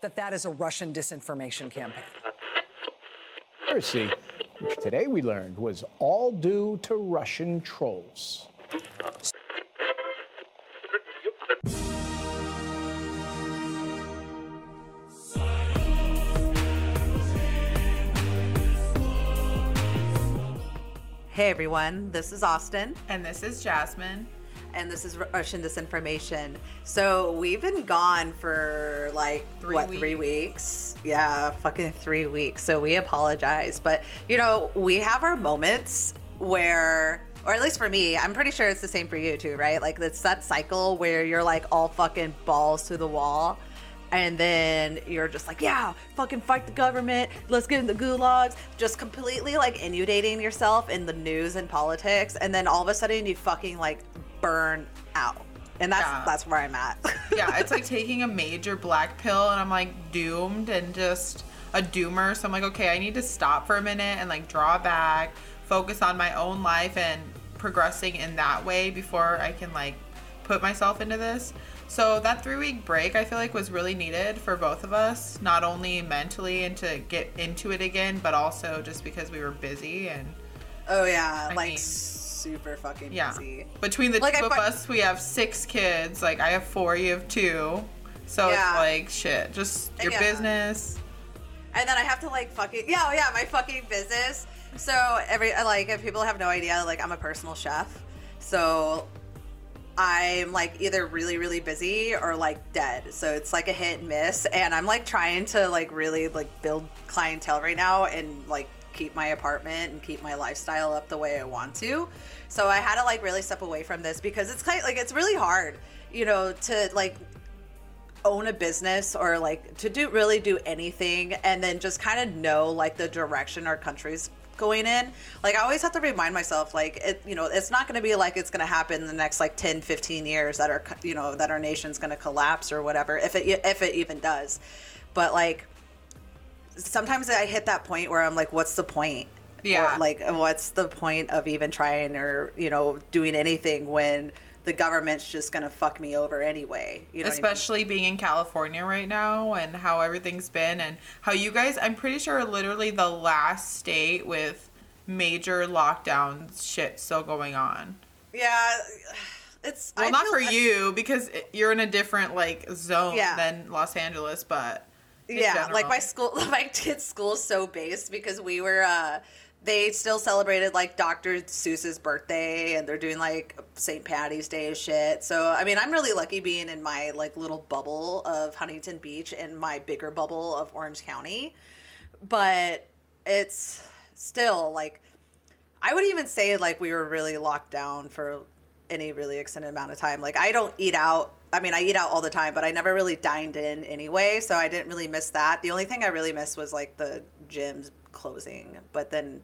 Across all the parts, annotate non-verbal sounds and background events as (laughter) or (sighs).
that that is a Russian disinformation campaign. Conspiracy, which today we learned was all due to Russian trolls. Hey everyone, this is Ostin, And this is Jazzmine. And this is Russian Disinformation. So we've been gone for like Three what three weeks. weeks? Yeah, fucking three weeks. So we apologize, but you know we have our moments where, or at least for me, I'm pretty sure it's the same for you too, right? Like it's that cycle where you're like all fucking balls to the wall. And then you're just like, yeah, fucking fight the government. Let's get in the gulags. Just completely like inundating yourself in the news and politics. And then all of a sudden you fucking like burn out. And that's Yeah. that's where I'm at. (laughs) Yeah, it's like taking a major black pill and I'm like doomed and just a doomer. So I'm like, okay, I need to stop for a minute and like draw back, focus on my own life and progressing in that way before I can like put myself into this. So that three week break I feel like was really needed for both of us, not only mentally and to get into it again, but also just because we were busy and oh yeah, I like mean- super fucking yeah. busy. Between the Like, two I of fi- us, we have six kids. Like I have four, you have two. So Yeah. it's like shit. Just your Yeah. business. And then I have to like fucking yeah, oh, yeah, my fucking business. So every like if people have no idea, like I'm a personal chef. So I'm like either really really busy or like dead. So it's like a hit and miss and I'm like trying to like really like build clientele right now and like keep my apartment and keep my lifestyle up the way I want to. So I had to like really step away from this because it's kind like it's really hard, you know, to like own a business or like to do really do anything and then just kind of know like the direction our country's going in. Like i always have to remind myself like it you know it's not going to be like it's going to happen in the next like 10 15 years that our you know that our nation's going to collapse or whatever if it if it even does. But like sometimes i hit that point where i'm like what's the point Yeah. Or, like what's the point of even trying or you know doing anything when the government's just gonna fuck me over anyway you know what I mean? Especially being in California right now and how everything's been and how you guys I'm pretty sure are literally the last state with major lockdown shit still going on. Yeah, it's Well, I not for I- you because you're in a different like zone Yeah. than Los Angeles, but Yeah, like my school, (laughs) my kids' school is so based because we were. uh They still celebrated like Dr. Seuss's birthday, and they're doing like St. Patty's Day shit. So I mean, I'm really lucky being in my like little bubble of Huntington Beach and my bigger bubble of Orange County, but it's still like I would even say like we were really locked down for any really extended amount of time. Like I don't eat out. I mean, I eat out all the time, but I never really dined in anyway, so I didn't really miss that. The only thing I really missed was like the gyms closing, but then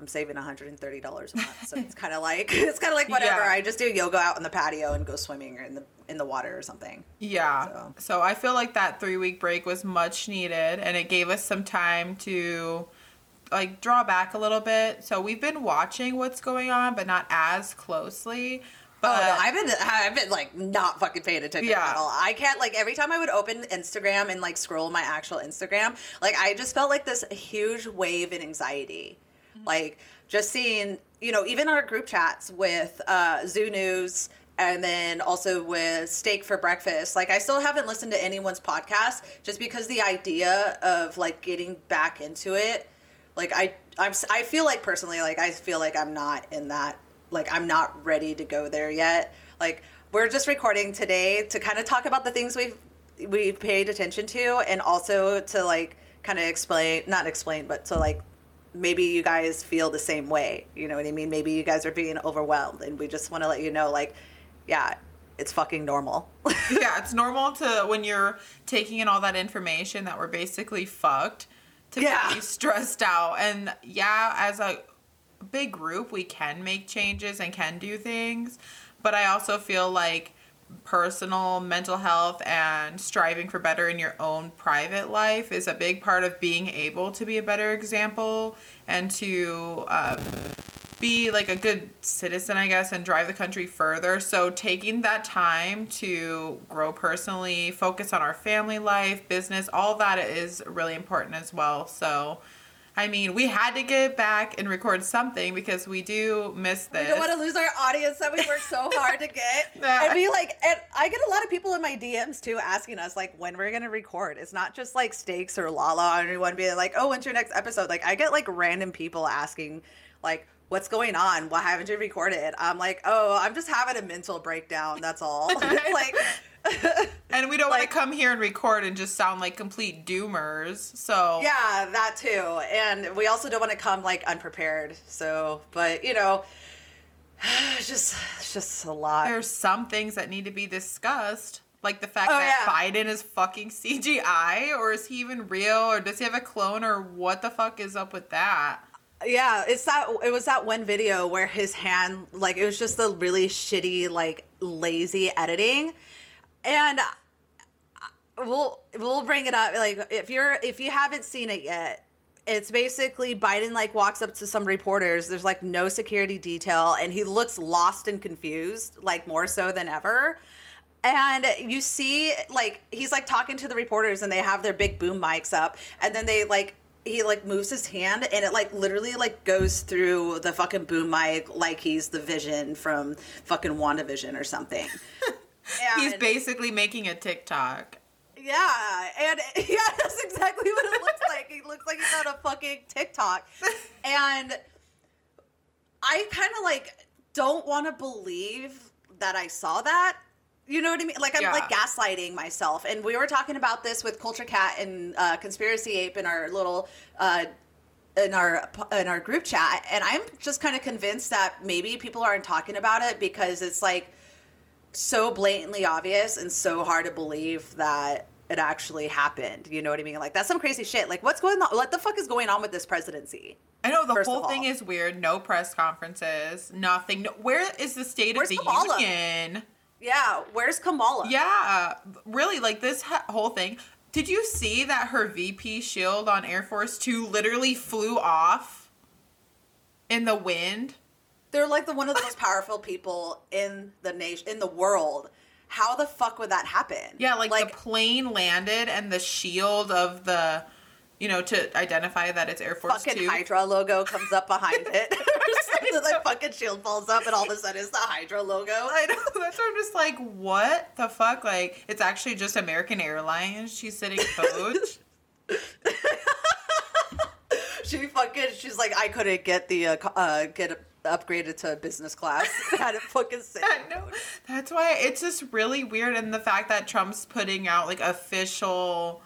I'm saving $130 a month, so it's kind of like (laughs) it's kind of like whatever. Yeah. I just do yoga out in the patio and go swimming or in the in the water or something. Yeah. So. So. I feel like that three week break was much needed and it gave us some time to like draw back a little bit. So we've been watching what's going on, but not as closely. But oh no, I've been I've been like not fucking paying attention Yeah. at all. I can't like every time I would open Instagram and like scroll my actual Instagram, like I just felt like this huge wave in anxiety. Like just seeing, you know, even our group chats with uh Zoo News and then also with Steak for Breakfast. Like I still haven't listened to anyone's podcast just because the idea of like getting back into it like I I'm I feel like personally like I feel like I'm not in that like I'm not ready to go there yet. Like we're just recording today to kind of talk about the things we've we paid attention to and also to like kind of explain not explain but to like maybe you guys feel the same way. You know what I mean? Maybe you guys are being overwhelmed and we just want to let you know like yeah, it's fucking normal. (laughs) yeah, it's normal to when you're taking in all that information that we're basically fucked to Yeah. be stressed out. And yeah, as a big group, we can make changes and can do things. But I also feel like personal mental health and striving for better in your own private life is a big part of being able to be a better example and to um, be like a good citizen, I guess, and drive the country further. So taking that time to grow personally, focus on our family life, business, all that is really important as well. So I mean, we had to get back and record something because we do miss this. We don't want to lose our audience that we worked so (laughs) hard to get. (laughs) Yeah. and be like, and I get a lot of people in my DMs too asking us like when we're gonna record. It's not just like Steaks or Lala or anyone being like, oh, when's your next episode? Like I get like random people asking like. What's going on? Why haven't you recorded? I'm like, oh, I'm just having a mental breakdown. That's all. (laughs) like, (laughs) and we don't want to come here and record and just sound like complete doomers. So Yeah, that too. And we also don't want to come like unprepared. So, but you know, (sighs) it's just it's just a lot. there's some things that need to be discussed. Like the fact Oh, that yeah. Biden is fucking CGI, or is he even real, or does he have a clone, or what the fuck is up with that? Yeah, it's that it was that one video where his hand like it was just the really shitty like lazy editing. And uh, we'll we'll bring it up like if you're if you haven't seen it yet, it's basically Biden like walks up to some reporters. There's like no security detail and he looks lost and confused like more so than ever. And you see, like, he's like talking to the reporters, and they have their big boom mics up, and then they like he like moves his hand, and it like literally like goes through the fucking boom mic, like he's the Vision from fucking WandaVision or something. (laughs) He's basically making a TikTok. yeah, and (laughs) yeah, that's exactly what it looks like. He looks like he's on a fucking TikTok, and I kind of like don't want to believe that I saw that. You know what I mean? Like I'm Yeah. like gaslighting myself. And we were talking about this with Culture Cat and uh, Conspiracy Ape in our little. Uh, in our in our group chat and i'm just kind of convinced that maybe people aren't talking about it because it's like so blatantly obvious and so hard to believe that it actually happened. You know what I mean? Like that's some crazy shit. Like what's going on? What the fuck is going on with this presidency? I know the whole thing is weird. No press conferences, nothing. No, where is the State Where's of the Kamala? Union? Yeah, where's Kamala? Yeah, really, like this ha- whole thing. Did you see that her VP shield on Air Force Two literally flew off in the wind? They're like the one of the most powerful people in the nation in the world. How the fuck would that happen? Yeah, like, like the plane landed and the shield of the, you know, to identify that it's Air Force fucking Two. Hydra logo comes up behind it. (laughs) (laughs) the like, fucking shield falls up, and all of a sudden it's the Hydra logo. I know. (laughs) That's why I'm just like, what the fuck? Like, it's actually just American Airlines. She's sitting coach. she fucking she's like I couldn't get the uh, uh get upgraded to business class. Had it fucking. I know. That's why it's just really weird, and the fact that Trump's putting out like official,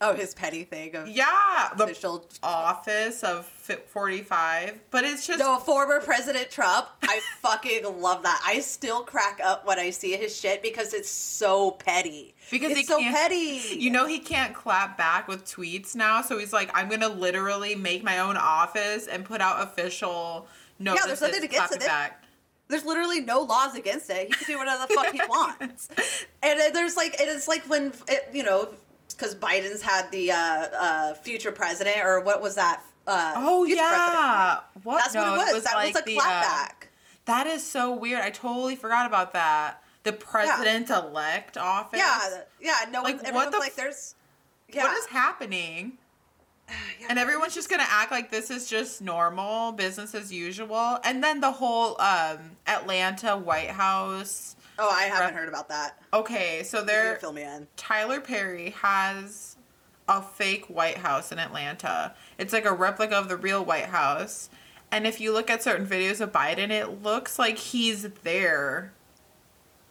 Oh, his petty thing of yeah, the Official- office of 45, but it's just no former President Trump. I fucking love that. I still crack up when I see his shit because it's so petty. because it's so petty. You know he can't clap back with tweets now, so he's like, I'm gonna literally make my own office and put out official notices. there's nothing against it. back. There's literally no laws against it. He can do whatever the fuck he (laughs) wants. And there's like, and it's like when, it, you know, because Biden's had the uh, uh, future president, or what was that? Uh, Oh yeah, president. what? That's no, what it was. that like was a the, uh, clapback. That is so weird. I totally forgot about that. The president elect office. yeah, yeah. No Like, one, what everyone's the like, there's, yeah. What is happening? (sighs) Yeah, And everyone's just gonna act like this is just normal, business as usual. And then the whole um, Atlanta White House. Oh, I haven't heard about that. Okay, so there, fill me in. Tyler Perry has a fake White House in Atlanta. It's like a replica of the real White House. And if you look at certain videos of Biden, it looks like he's there.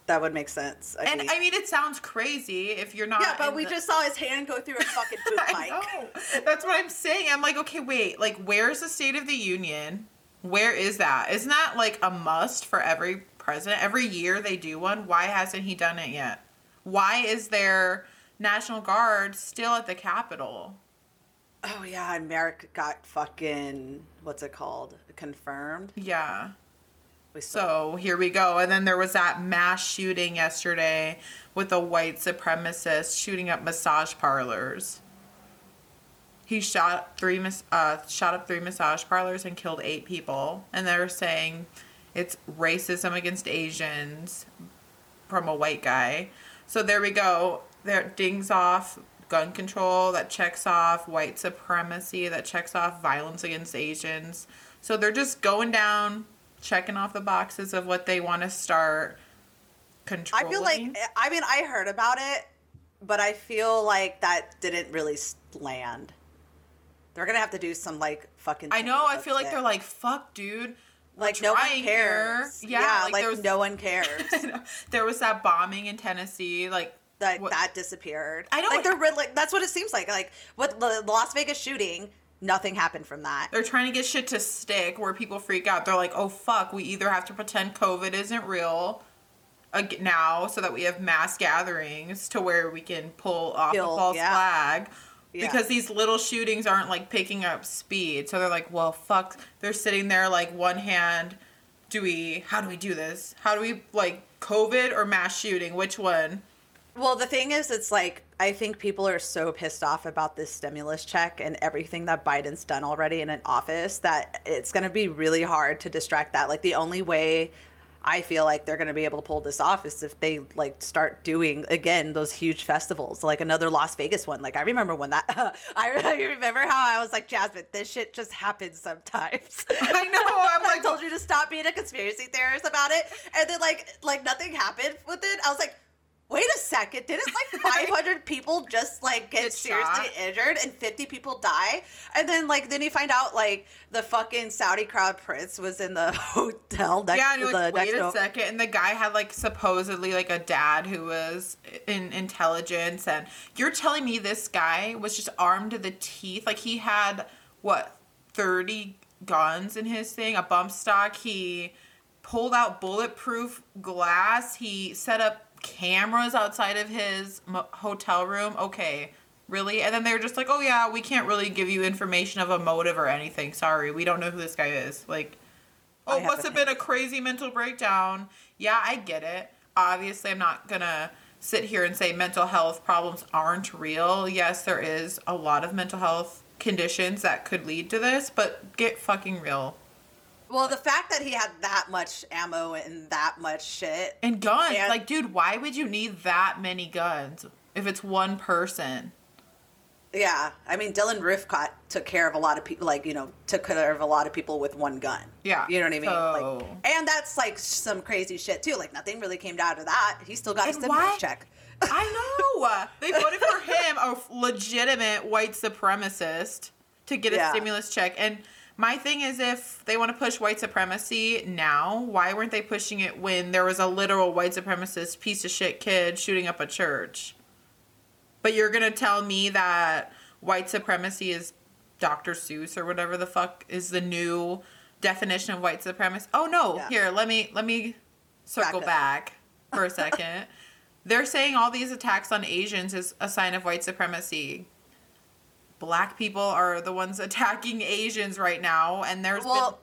That would make sense. I And think. I mean, it sounds crazy if you're not. yeah, but we the- just saw his hand go through a fucking boot (laughs) I know. That's what I'm saying. I'm like, okay, wait, like, where's the State of the Union? Where is that? Isn't that like a must for every president? Every year they do one. Why hasn't he done it yet? Why is there National Guard still at the Capitol? Oh yeah, and Merrick got fucking what's it called? Confirmed. Yeah. So here we go. And then there was that mass shooting yesterday with a white supremacist shooting up massage parlors. he shot three uh, shot up three massage parlors and killed eight people, and they're saying it's racism against Asians from a white guy. So there we go. There dings off gun control that checks off white supremacy that checks off violence against Asians. So they're just going down, checking off the boxes of what they want to start controlling. I feel like I mean I heard about it, but I feel like that didn't really land. They're gonna have to do some like fucking. I know. I feel like they're like, "Fuck, dude." like no one cares. here." Yeah, Yeah, like, like, there was no one cares. (laughs) there was that bombing in Tennessee. Like that what- that disappeared. I know Like they're re- like that's what it seems like. Like what the Las Vegas shooting, nothing happened from that. they're trying to get shit to stick where people freak out. They're like, "Oh fuck, we either have to pretend COVID isn't real." Now, so that we have mass gatherings to where we can pull off Kill, the false yeah. flag, Yeah. because these little shootings aren't like picking up speed. So they're like, well, fuck. They're sitting there like one hand. Do we? How do we do this? How do we like COVID or mass shooting? Which one? Well, the thing is, it's like I think people are so pissed off about this stimulus check and everything that Biden's done already in an office that it's going to be really hard to distract that. Like the only way I feel like they're going to be able to pull this off is if they like start doing again those huge festivals, like another Las Vegas one. Like I remember when that. (laughs) I remember how I was like, Jazzmine, this shit just happens sometimes. (laughs) I know, (laughs) I'm I like- told you to stop being a conspiracy theorist about it, and then like like nothing happened with it. I was like. Wait a second! Didn't like (laughs) 500 people just like get, Get seriously shot? injured and 50 people die? And then like then you find out like the fucking Saudi crowd prince was in the (laughs) hotel next Yeah, and to the like, wait next a door. second. And the guy had like supposedly like a dad who was in intelligence. And you're telling me this guy was just armed to the teeth? Like he had what, 30 guns in his thing, a bump stock. He pulled out bulletproof glass. He set up cameras outside of his mo- hotel room. Okay. Really? And then they're just like, oh, yeah, we can't really give you information of a motive or anything. Sorry, we don't know who this guy is. Like, Oh, must have been a crazy mental breakdown. Yeah, I get it. Obviously, I'm not gonna sit here and say mental health problems aren't real. Yes, there is a lot of mental health conditions that could lead to this, but get fucking real. Well, the fact that he had that much ammo and that much shit. And guns. And- like, dude, why would you need that many guns if it's one person? Yeah, I mean Dylan Rifkot took care of a lot of people. Like you know, took care of a lot of people with one gun. Yeah, you know what I mean. so- Like, and that's like some crazy shit too. Like nothing really came out of that. He still got a And stimulus why- check. I know. They voted for him, a legitimate white supremacist, to get a Yeah. stimulus check. And my thing is, if they want to push white supremacy now, why weren't they pushing it when there was a literal white supremacist piece of shit kid shooting up a church? But you're gonna tell me that white supremacy is Dr. Seuss or whatever the fuck is the new definition of white supremacy? Oh no! Yeah. Here, let me let me circle Back back, for a (laughs) second. They're saying all these attacks on Asians is a sign of white supremacy. Black people are the ones (laughs) attacking Asians right now, and there's Well, been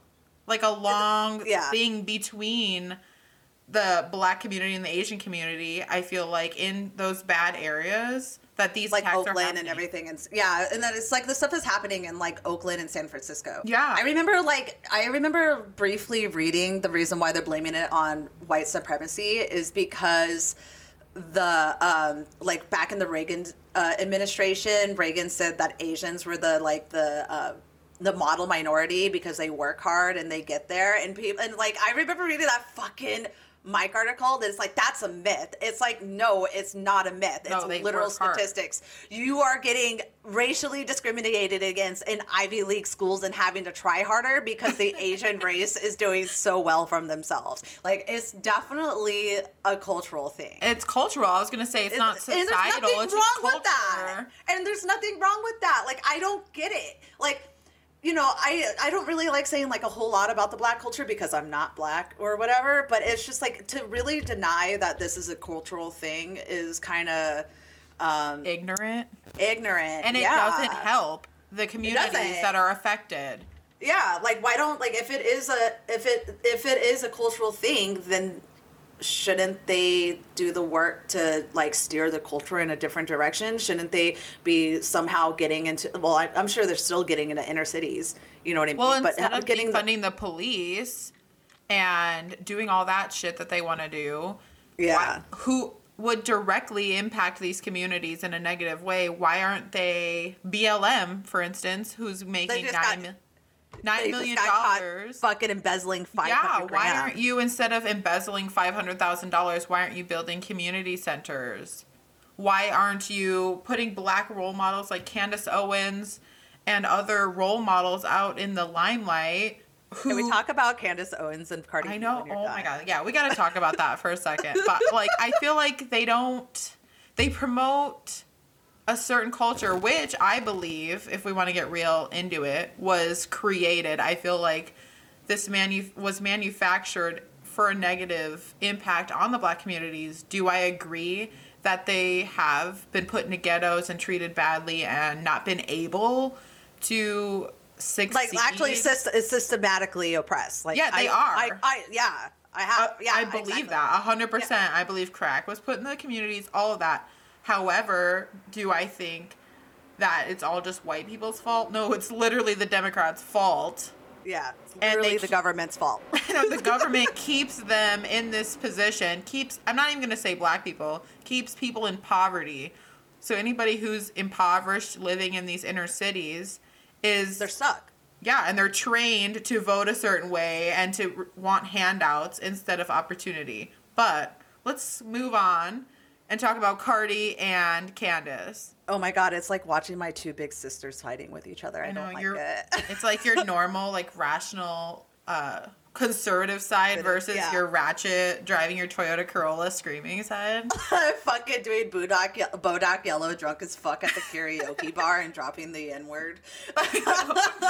like a long yeah. thing between the black community and the Asian community. I feel like in those bad areas that these like Oakland and everything, and yeah, and that it's like the stuff is happening in like Oakland and San Francisco. Yeah. I remember like I remember briefly reading the reason why they're blaming it on white supremacy is because the um like back in the Reagan uh, administration, Reagan said that Asians were the like the uh, the model minority because they work hard and they get there and people and like I remember reading that fucking Mike article that's like that's a myth. It's like no, it's not a myth. No, It's literal statistics. You are getting racially discriminated against in Ivy League schools and having to try harder because the (laughs) Asian race is doing so well from themselves. Like it's definitely a cultural thing. It's cultural. I was gonna say it's, not and societal. there's nothing it's wrong with that. And there's nothing wrong with that. Like I don't get it. Like you know, I I don't really like saying like a whole lot about the black culture because I'm not black or whatever. But it's just like to really deny that this is a cultural thing is kind of um, Ignorant, ignorant, and it yeah. doesn't help the communities that are affected. Yeah, like why don't like if it is a if it if it is a cultural thing, then shouldn't they do the work to like steer the culture in a different direction? Shouldn't they be somehow getting into? Well, I, I'm sure they're still getting into inner cities. You know what I mean? Well, but instead of defunding the police and doing all that shit that they want to do, yeah. why- who would directly impact these communities in a negative way? Why aren't they BLM, for instance, who's making nine nine million just got caught dollars? fucking embezzling five Yeah, why aren't you instead of embezzling five hundred thousand dollars? Why aren't you building community centers? Why aren't you putting black role models like Candace Owens and other role models out in the limelight? Who Can we talk about Candace Owens and Cardi? I know. Oh my god. Yeah, we got to talk about that for a second. But like, I feel like they don't. They promote a certain culture, which I believe, if we want to get real into it, was created. I feel like this manu- was manufactured for a negative impact on the black communities. Do I agree that they have been put into ghettos and treated badly and not been able to succeed? Like actually, systematically oppressed. Like Yeah, they I, are. I, I, yeah, I have. Uh, yeah, I believe exactly. that a hundred percent. I believe crack was put in the communities, all of that. However, do I think that it's all just white people's fault? No, it's literally the Democrats' fault. Yeah, it's And literally the keep- government's fault. (laughs) You know, the government keeps them in this position. Keeps I'm not even going to say black people. Keeps people in poverty. So anybody who's impoverished, living in these inner cities, is They're stuck. yeah, and they're trained to vote a certain way and to r- want handouts instead of opportunity. But let's move on and talk about Cardi and Candace. Oh my god, it's like watching my two big sisters fighting with each other. I, I know don't like you're. it. (laughs) It's like your normal, like rational, uh, conservative side versus Yeah. your ratchet driving your Toyota Corolla screaming side. (laughs) fucking doing Bodak, Bodak Yellow drunk as fuck at the karaoke (laughs) bar and dropping the N word.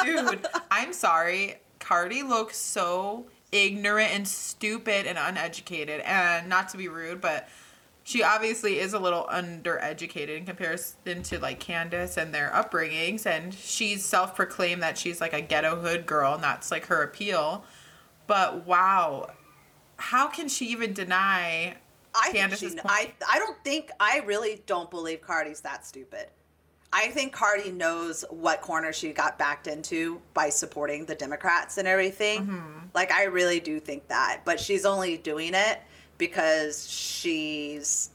Dude, I'm sorry. Cardi looks so ignorant and stupid and uneducated. And not to be rude, but she obviously is a little undereducated in comparison to like Candace and their upbringings. And she's self proclaimed that she's like a ghetto hood girl, and that's like her appeal. But wow, how can she even deny I think she? I I don't think I really don't believe Cardi's that stupid. I think Cardi knows what corner she got backed into by supporting the Democrats and everything. Mm-hmm. Like I really do think that, but she's only doing it because she's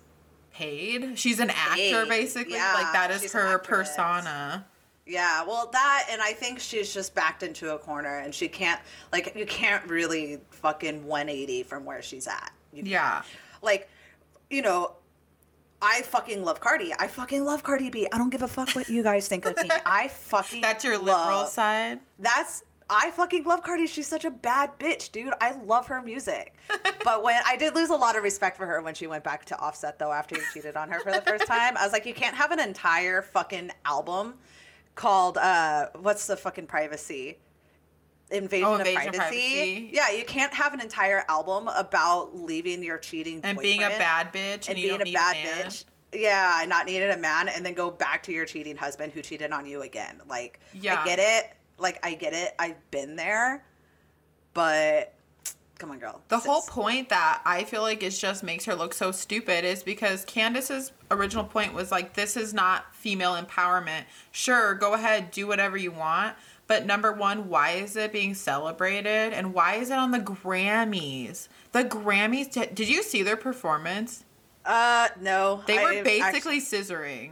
paid? She's an actor, basically. yeah, like that is her persona. Yeah, well, that and I think she's just backed into a corner, and she can't like you can't really fucking 180 from where she's at. Yeah. like, you know, I fucking love Cardi. I fucking love Cardi B. I don't give a fuck what you guys think of me. (laughs) I fucking That's your liberal love- side. That's I fucking love Cardi. She's such a bad bitch, dude. I love her music. (laughs) but when I did lose a lot of respect for her when she went back to Offset though after he cheated on her for the first time, I was like, you can't have an entire fucking album called uh what's the fucking privacy? Invasion, Oh, of, Invasion of privacy. Privacy. Yeah, you can't have an entire album about leaving your cheating And being a bad bitch and, and being a bad man. bitch. Yeah, not needing a man, and then go back to your cheating husband who cheated on you again. Like, Yeah. I get it. Like, I get it. I've been there, but come on, girl. The Sis. whole point that I feel like it just makes her look so stupid is because Candace's original point was like, this is not female empowerment. Sure, go ahead, do whatever you want. But number one, why is it being celebrated? And why is it on the Grammys? The Grammys, did, did you see their performance? Uh, no. They were I basically actually- scissoring.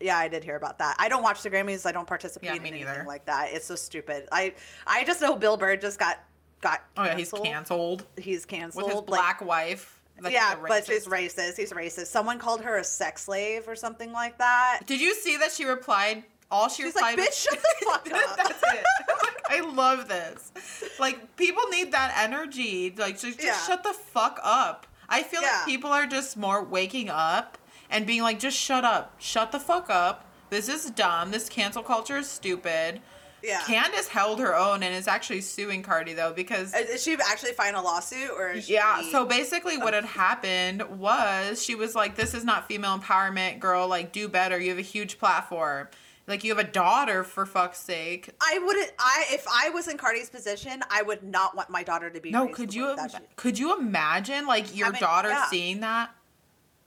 Yeah, I did hear about that. I don't watch the Grammys. I don't participate Yeah, in anything neither. like that. It's so stupid. I I just know Bill Burr just got got. Oh, yeah, he's canceled. canceled. He's canceled. With his like- black wife. Like, yeah, but she's racist. He's racist. Someone called her a sex slave or something like that. Did you see that she replied? All she She's replied like, "Bitch, shut the fuck (laughs) up." That's it. (laughs) I love this. Like people need that energy. Like just, just Yeah. shut the fuck up. I feel Yeah. like people are just more waking up and being like, just shut up, shut the fuck up. This is dumb. This cancel culture is stupid. Yeah. Candace held her own and is actually suing Cardi though because Is she actually filing a lawsuit or? Is yeah, she- so basically what had happened was she was like, This is not female empowerment, girl, like do better. You have a huge platform. Like you have a daughter for fuck's sake. I wouldn't. I if I was in Cardi's position, I would not want my daughter to be. No, could you im- could you imagine like your daughter yeah. seeing that?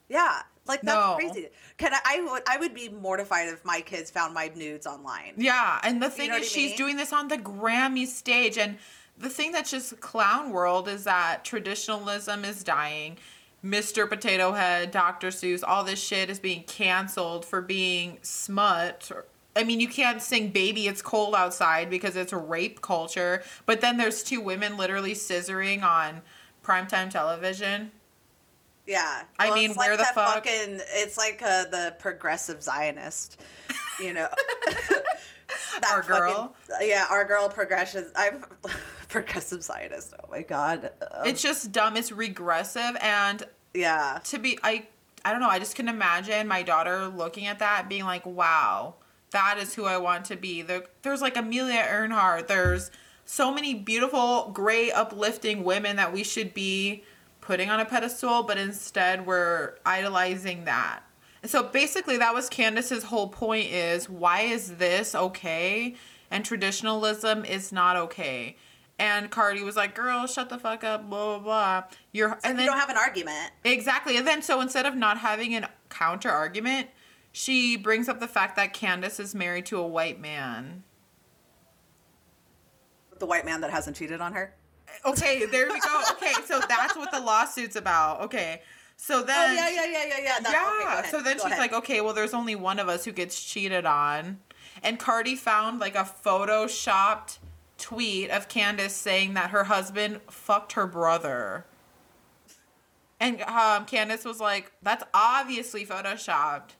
Yeah, like that's No. crazy. Can I? I would. I would be mortified if my kids found my nudes online. Yeah, and the thing know is, she's mean? doing this on the Grammy stage, and the thing that's just clown world is that traditionalism is dying. Mr. Potato Head, Dr. Seuss, all this shit is being canceled for being smut. I mean, you can't sing "Baby It's Cold Outside" because it's rape culture. But then there's two women literally scissoring on primetime television. Yeah. I mean, where like the fuck- Fucking, it's like uh, the progressive Zionist. You know. (laughs) That Our girl? fucking- yeah, our girl progressive. I'm (laughs) progressive Zionist. Oh my god. Um, It's just dumb. It's regressive, and yeah. to be I I don't know, I just can imagine my daughter looking at that being like, "Wow, that is who I want to be." There, there's like Amelia Earhart. There's so many beautiful, great, uplifting women that we should be putting on a pedestal, but instead we're idolizing that. So basically that was Candace's whole point is why is this okay and traditionalism is not okay. And Cardi was like, "Girl, shut the fuck up, blah blah blah." You're And you don't have an argument. Exactly. And then so instead of not having an counter argument, she brings up the fact that Candace is married to a white man. The white man that hasn't cheated on her. Okay, there we go. Okay, so that's what the lawsuit's about. Okay. So then Oh yeah, yeah, yeah, yeah, yeah. Yeah. ahead, so then go she's ahead. like, okay, well, there's only one of us who gets cheated on. And Cardi found like a photoshopped tweet of Candace saying that her husband fucked her brother. And um, Candace was like, that's obviously photoshopped.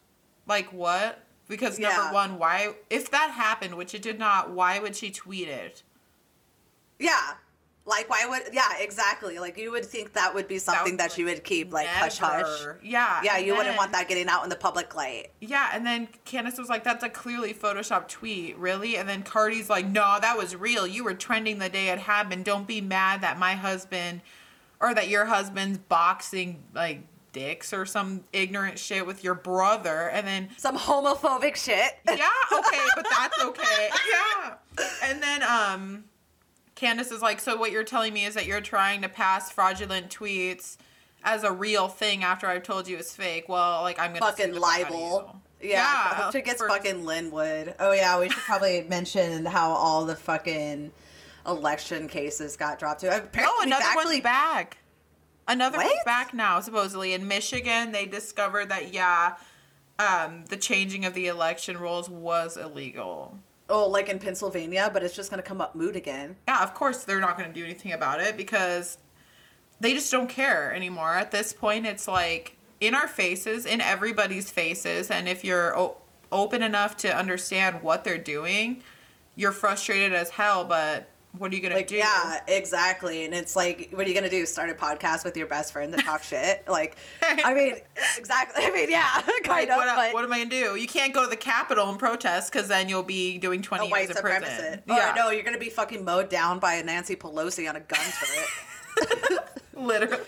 Like, what? Because Yeah. number one, why, if that happened, which it did not, why would she tweet it? Yeah. Like why would yeah, exactly. Like you would think that would be something would, that, you would keep like hush hush. Yeah. Yeah, you wouldn't want that getting out in the public light. Yeah, and then Candace was like, "That's a clearly photoshopped tweet, really." And then Cardi's like, "No, that was real. You were trending the day it happened. Don't be mad that my husband, or that your husband's boxing like dicks or some ignorant shit with your brother." And then Some homophobic shit. yeah, okay, but that's okay. (laughs) Yeah. And then um Candace is like, so what you're telling me is that you're trying to pass fraudulent tweets as a real thing after I've told you it's fake. Well, like I'm gonna fucking the fuck out of libel. Yeah, Yeah, I hope she gets for- fucking Lin Wood. Oh yeah, we should probably (laughs) mention how all the fucking election cases got dropped too. Apparently, Oh, another we've one's back. Another one's back now, supposedly. In Michigan, they discovered that yeah, um, the changing of the election rules was illegal. Oh, like in Pennsylvania, but it's just gonna come up moot again. Yeah, of course they're not going to do anything about it because they just don't care anymore. At this point, it's like in our faces, in everybody's faces, and if you're o- open enough to understand what they're doing, you're frustrated as hell. But what are you going Like, to do? yeah, exactly. And it's like, what are you gonna do? Start a podcast with your best friend to talk shit? Like, I (laughs) mean, exactly. I mean, yeah, (laughs) kind Like, of. what, but what am I gonna do? You can't go to the Capitol and protest because then you'll be doing twenty years of prison. Yeah, Or no, you're gonna be fucking mowed down by a Nancy Pelosi on a gun turret. (laughs) literally.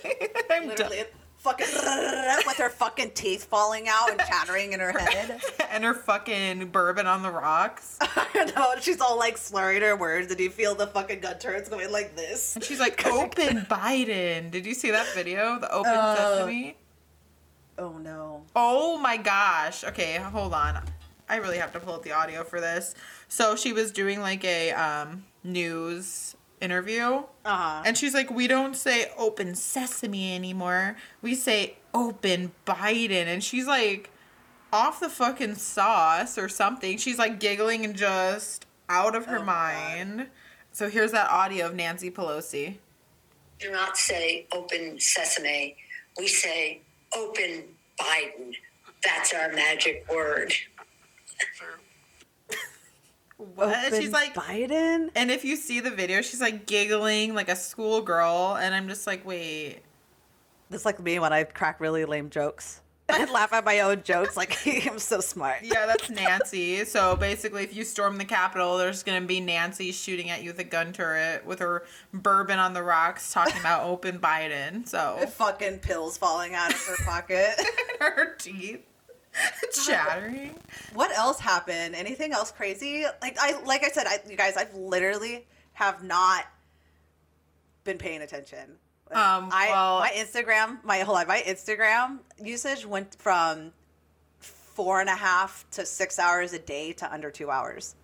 I'm Literally, fucking (laughs) with her fucking teeth falling out and chattering in her head. (laughs) and her fucking bourbon on the rocks. (laughs) I know she's all like slurring her words, and you feel the fucking gun turrets going like this. And she's like, "Open Biden." Did you see that video? The open Uh, sesame. Oh no. Oh my gosh. Okay, hold on. I really have to pull up the audio for this. So she was doing like a um, news interview. Uh huh. And she's like, we don't say open sesame anymore. We say open Biden. And she's like, off the fucking sauce or something. She's like giggling and just out of her Oh, mind. So here's that audio of Nancy Pelosi. do not say open sesame. We say open Biden. That's our magic word. What? she's like, Biden. and if you see the video, she's like giggling like a schoolgirl. And I'm just like, wait. That's like me when I crack really lame jokes. (laughs) I laugh at my own jokes. Like (laughs) I'm so smart. Yeah, that's Nancy. so basically, if you storm the Capitol, there's going to be Nancy shooting at you with a gun turret with her bourbon on the rocks talking about open Biden. So (laughs) Fucking pills falling out of her pocket. her teeth. (laughs) Chattering. What else happened? Anything else crazy? Like I like I said, I, you guys, I've literally have not been paying attention. Um, I well- my Instagram, my whole life, my Instagram usage went from four and a half to six hours a day to under two hours.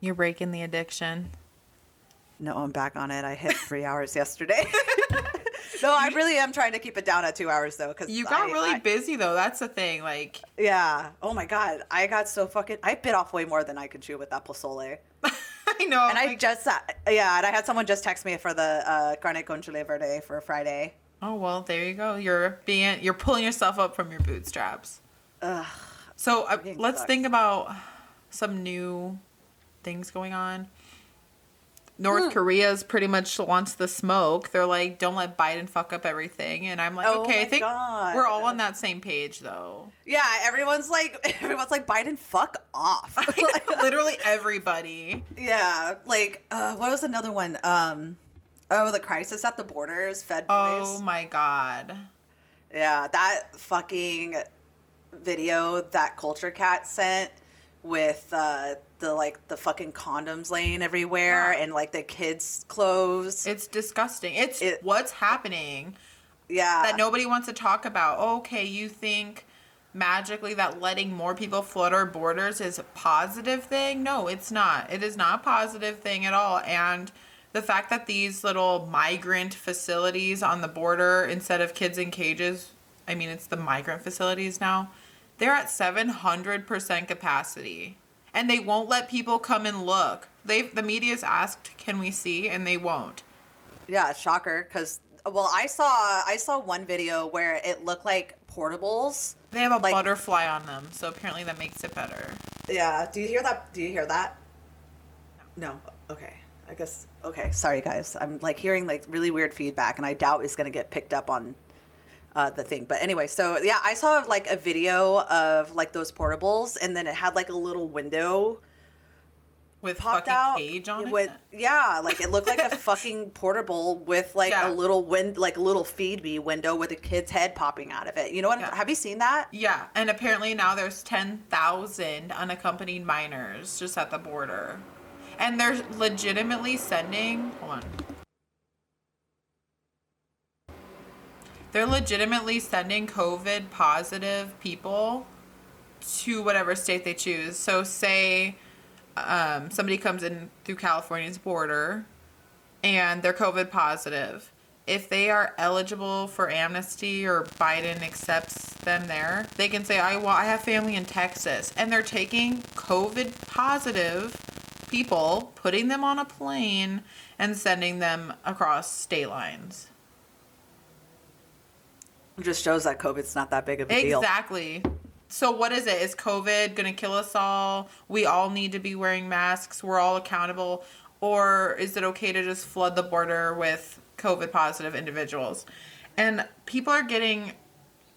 You're breaking the addiction. No, I'm back on it. I hit three (laughs) hours yesterday. (laughs) no, I really am trying to keep it down at two hours though, because You got I, really I- busy though. That's the thing. Like, Yeah. Oh my god, I got so fucking. I bit off way more than I could chew with that pozole. (laughs) I know. And I just, uh, yeah, and I had someone just text me for the uh, carne con chile verde for Friday. oh well, there you go. You're being, you're pulling yourself up from your bootstraps. Ugh. So uh, let's sucks. think about some new things going on. North Korea's pretty much wants the smoke. They're like, don't let Biden fuck up everything. And I'm like, Oh okay, I think God. we're all on that same page though. Yeah, everyone's like, (laughs) everyone's like, Biden, fuck off. (laughs) (laughs) Literally everybody. yeah, like, uh, what was another one? Um, oh, the crisis at the borders, Fed boys. Oh my god. Yeah, that fucking video that Culture Cat sent with uh, the like the fucking condoms laying everywhere Yeah. and like the kids' clothes. It's disgusting. It's It- what's happening yeah, that nobody wants to talk about. Okay, you think magically that letting more people flood our borders is a positive thing? No, it's not. It is not a positive thing at all. And the fact that these little migrant facilities on the border instead of kids in cages, I mean it's the migrant facilities now, they're at 700% capacity. And they won't let people come and look. They've the media's asked, "Can we see?" and they won't. yeah, shocker. Because well, I saw I saw one video where it looked like portables. They have a Like- butterfly on them, so apparently that makes it better. Yeah. Do you hear that? Do you hear that? No. Okay. I guess. Okay. Sorry, guys. I'm like hearing like really weird feedback, and I doubt it's gonna get picked up on uh, the thing. But anyway, so yeah, I saw like a video of like those portables, and then it had like a little window With popped out cage on with it. yeah, like it looked like a (laughs) fucking portable with like Yeah. a little wind, like a little feed me window with a kid's head popping out of it. You know what? Yeah. Have you seen that? Yeah, and apparently now there's 10,000 unaccompanied minors just at the border. And they're legitimately sending, hold on. They're legitimately sending COVID positive people to whatever state they choose. So, say um, somebody comes in through California's border and they're COVID positive. If they are eligible for amnesty or Biden accepts them there, they can say, "I well, I have family in Texas," and they're taking COVID positive people, putting them on a plane, and sending them across state lines. It just shows that COVID's not that big of a deal. Exactly. So what is it? Is COVID going to kill us all? We all need to be wearing masks. We're all accountable. Or is it okay to just flood the border with COVID positive individuals? And people are getting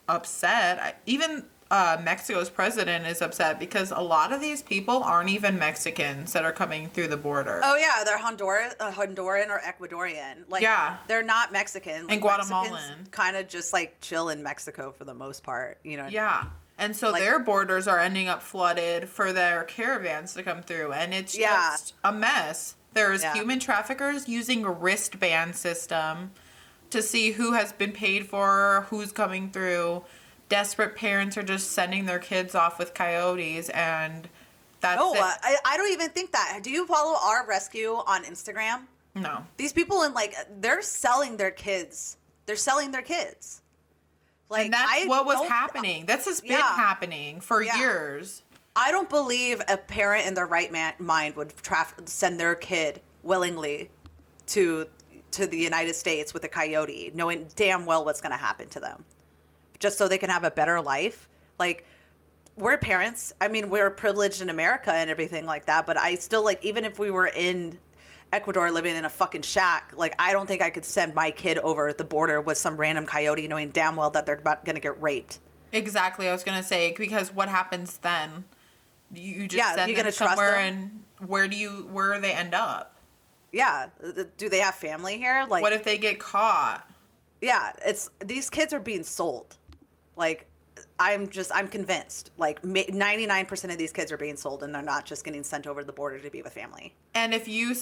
upset. I- Even uh, Mexico's president is upset because a lot of these people aren't even Mexicans that are coming through the border. Oh yeah, they're Honduran, uh, Honduran or Ecuadorian. Like Yeah. they're not Mexican. Like, And Guatemalan. Kind of just like chill in Mexico for the most part. You know. Yeah. And so Like- their borders are ending up flooded for their caravans to come through. And it's Yeah. just a mess. There's Yeah. human traffickers using a wristband system to see who has been paid for, who's coming through. Desperate parents are just sending their kids off with coyotes and that's No, it. I, I don't even think that. Do you follow our rescue on Instagram? no. These people in like they're selling their kids. They're selling their kids. Like And that's I what was happening. This has been Yeah. happening for Yeah. years. I don't believe a parent in their right man, mind would traf- send their kid willingly to to the United States with a coyote, knowing damn well what's going to happen to them, just so they can have a better life. Like we're parents. I mean, we're privileged in America and everything like that. But I still like, even if we were in Ecuador living in a fucking shack, like I don't think I could send my kid over the border with some random coyote, knowing damn well that they're about going to get raped. Exactly, I was gonna say because what happens then? You just Yeah, send you them somewhere, them? and where do you where do they end up? Yeah, do they have family here? Like, What if they get caught? yeah it's these kids are being sold like I'm just I'm convinced. Like ninety nine percent of these kids are being sold, and they're not just getting sent over the border to be with family. And if you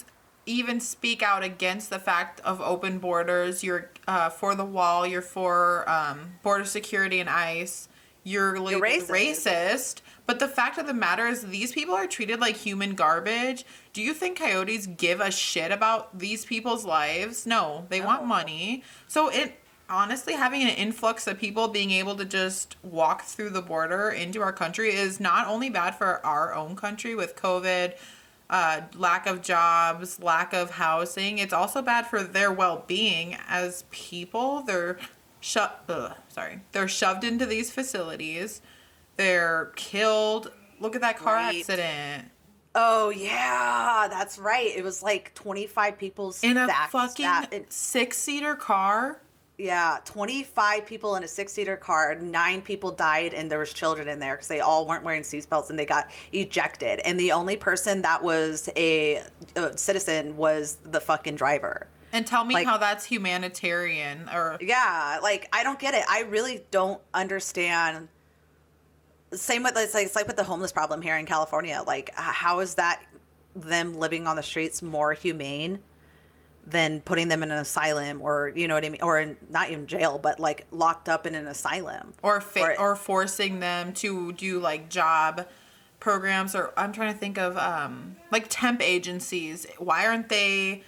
even speak out against the fact of open borders, you're uh, for the wall, you're for um, border security and ICE, you're, like racist. racist. But the fact of the matter is, these people are treated like human garbage. Do you think coyotes give a shit about these people's lives? No, they want money. So it honestly having an influx of people being able to just walk through the border into our country is not only bad for our own country with COVID, uh, lack of jobs, lack of housing. It's also bad for their well-being as people. They're sho- ugh, sorry, they're shoved into these facilities. They're killed. Look at that car Right. accident Oh yeah, that's right. It was like twenty five people in a fucking six-seater car. Yeah, twenty five people in a six seater car. Nine people died, and there was children in there because they all weren't wearing seatbelts and they got ejected. And the only person that was a, a citizen was the fucking driver. And tell me Like- how that's humanitarian or Yeah, like I don't get it. I really don't understand. Same with it's like it's like with the homeless problem here in California. Like, how is that them living on the streets more humane than putting them in an asylum or you know what I mean, or in, not even jail, but like locked up in an asylum or fa- or forcing them to do like job programs or I'm trying to think of um like temp agencies. Why aren't they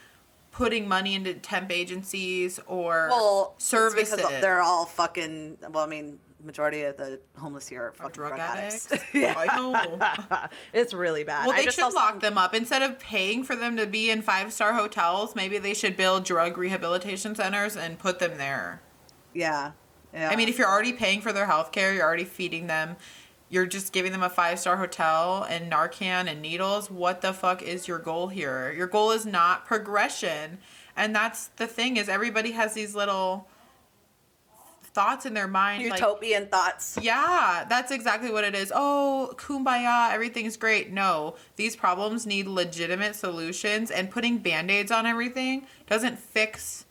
putting money into temp agencies or well services? because they're all fucking. Well, I mean, majority of the homeless here are drug, drug, addicts. addicts. (laughs) I know. (laughs) it's really bad. Well, I they should lock some- them up instead of paying for them to be in five star hotels. Maybe they should build drug rehabilitation centers and put them there. Yeah. yeah. I mean, if you're already paying for their health care, you're already feeding them, you're just giving them a five star hotel and Narcan and needles. What the fuck is your goal here? Your goal is not progression. And that's the thing is everybody has these little thoughts in their mind. like, utopian thoughts. yeah, that's exactly what it is. Oh, kumbaya, everything's great. No, these problems need legitimate solutions, and putting band aids on everything doesn't fix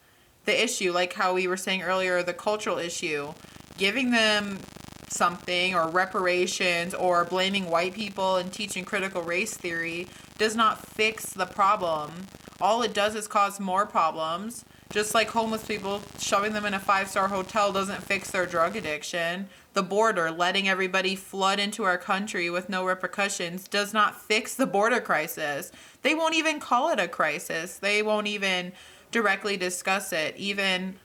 the issue. Like how we were saying earlier, the cultural issue. Giving them something or reparations or blaming white people and teaching critical race theory does not fix the problem. All it does is cause more problems. Just like homeless people, shoving them in a five star hotel doesn't fix their drug addiction. The border, letting everybody flood into our country with no repercussions, does not fix the border crisis. They won't even call it a crisis. They won't even directly discuss it. Even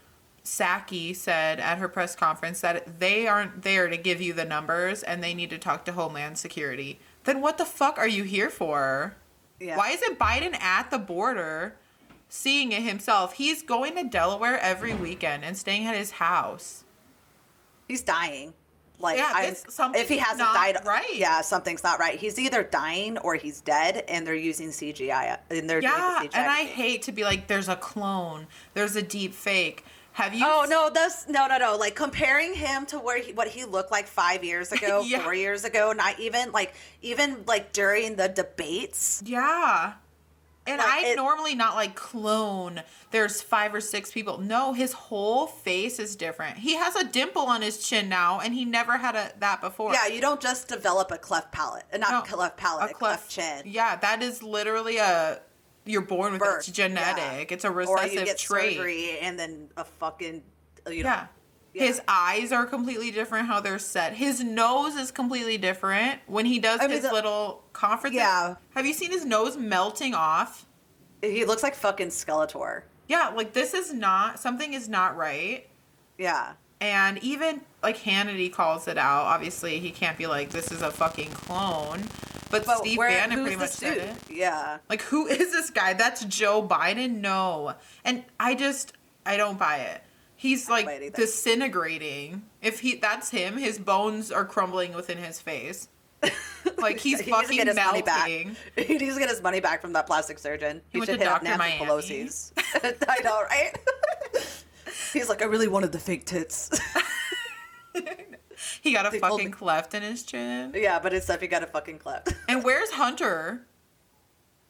Psaki said at her press conference that they aren't there to give you the numbers and they need to talk to Homeland Security. Then what the fuck are you here for? Yeah. Why isn't Biden at the border seeing it himself? He's going to Delaware every weekend and staying at his house. He's dying. Like Yeah, if he hasn't not died, right. Yeah, something's not right. He's either dying or he's dead, and they're using CGI. And they're Yeah, doing the CGI. and I hate to be like, there's a clone, there's a deep fake. Have you? Oh no, that's no, no, no. Like comparing him to where he, what he looked like five years (laughs) ago, Yeah. four years ago. Not even like even like during the debates. Yeah. And Like, I it- normally not like clone. There's five or six people. No, his whole face is different. He has a dimple on his chin now, and he never had a that before. Yeah, you don't just develop a cleft palate, uh, not No, cleft palate, a cleft, chin. Yeah, that is literally a. You're born with it. It's genetic. yeah. It's a recessive or you get trait. surgery and then a fucking uh, you know, Yeah. Yeah. His eyes are completely different how they're set. His nose is completely different when he does I mean, his the- little conference. Yeah. Have you seen his nose melting off? He looks like fucking Skeletor. Yeah, like this is not something is not right. Yeah. And even like Hannity calls it out. Obviously, he can't be like this is a fucking clone. But, But Steve where, Bannon pretty much said it. Yeah. Like, who is this guy? That's Joe Biden? No. And I just, I don't buy it. He's like disintegrating. If he, that's him, his bones are crumbling within his face. (laughs) Like he's He needs to fucking get his money back. melting. (laughs) He needs to get his money back from that plastic surgeon. He He, should hit up Dr. Nancy Miami. Pelosi's. (laughs) I know, right? He's like, I really wanted the fake tits. He got a They fucking cleft in his chin. yeah, but it's if he got a fucking cleft. And where's Hunter?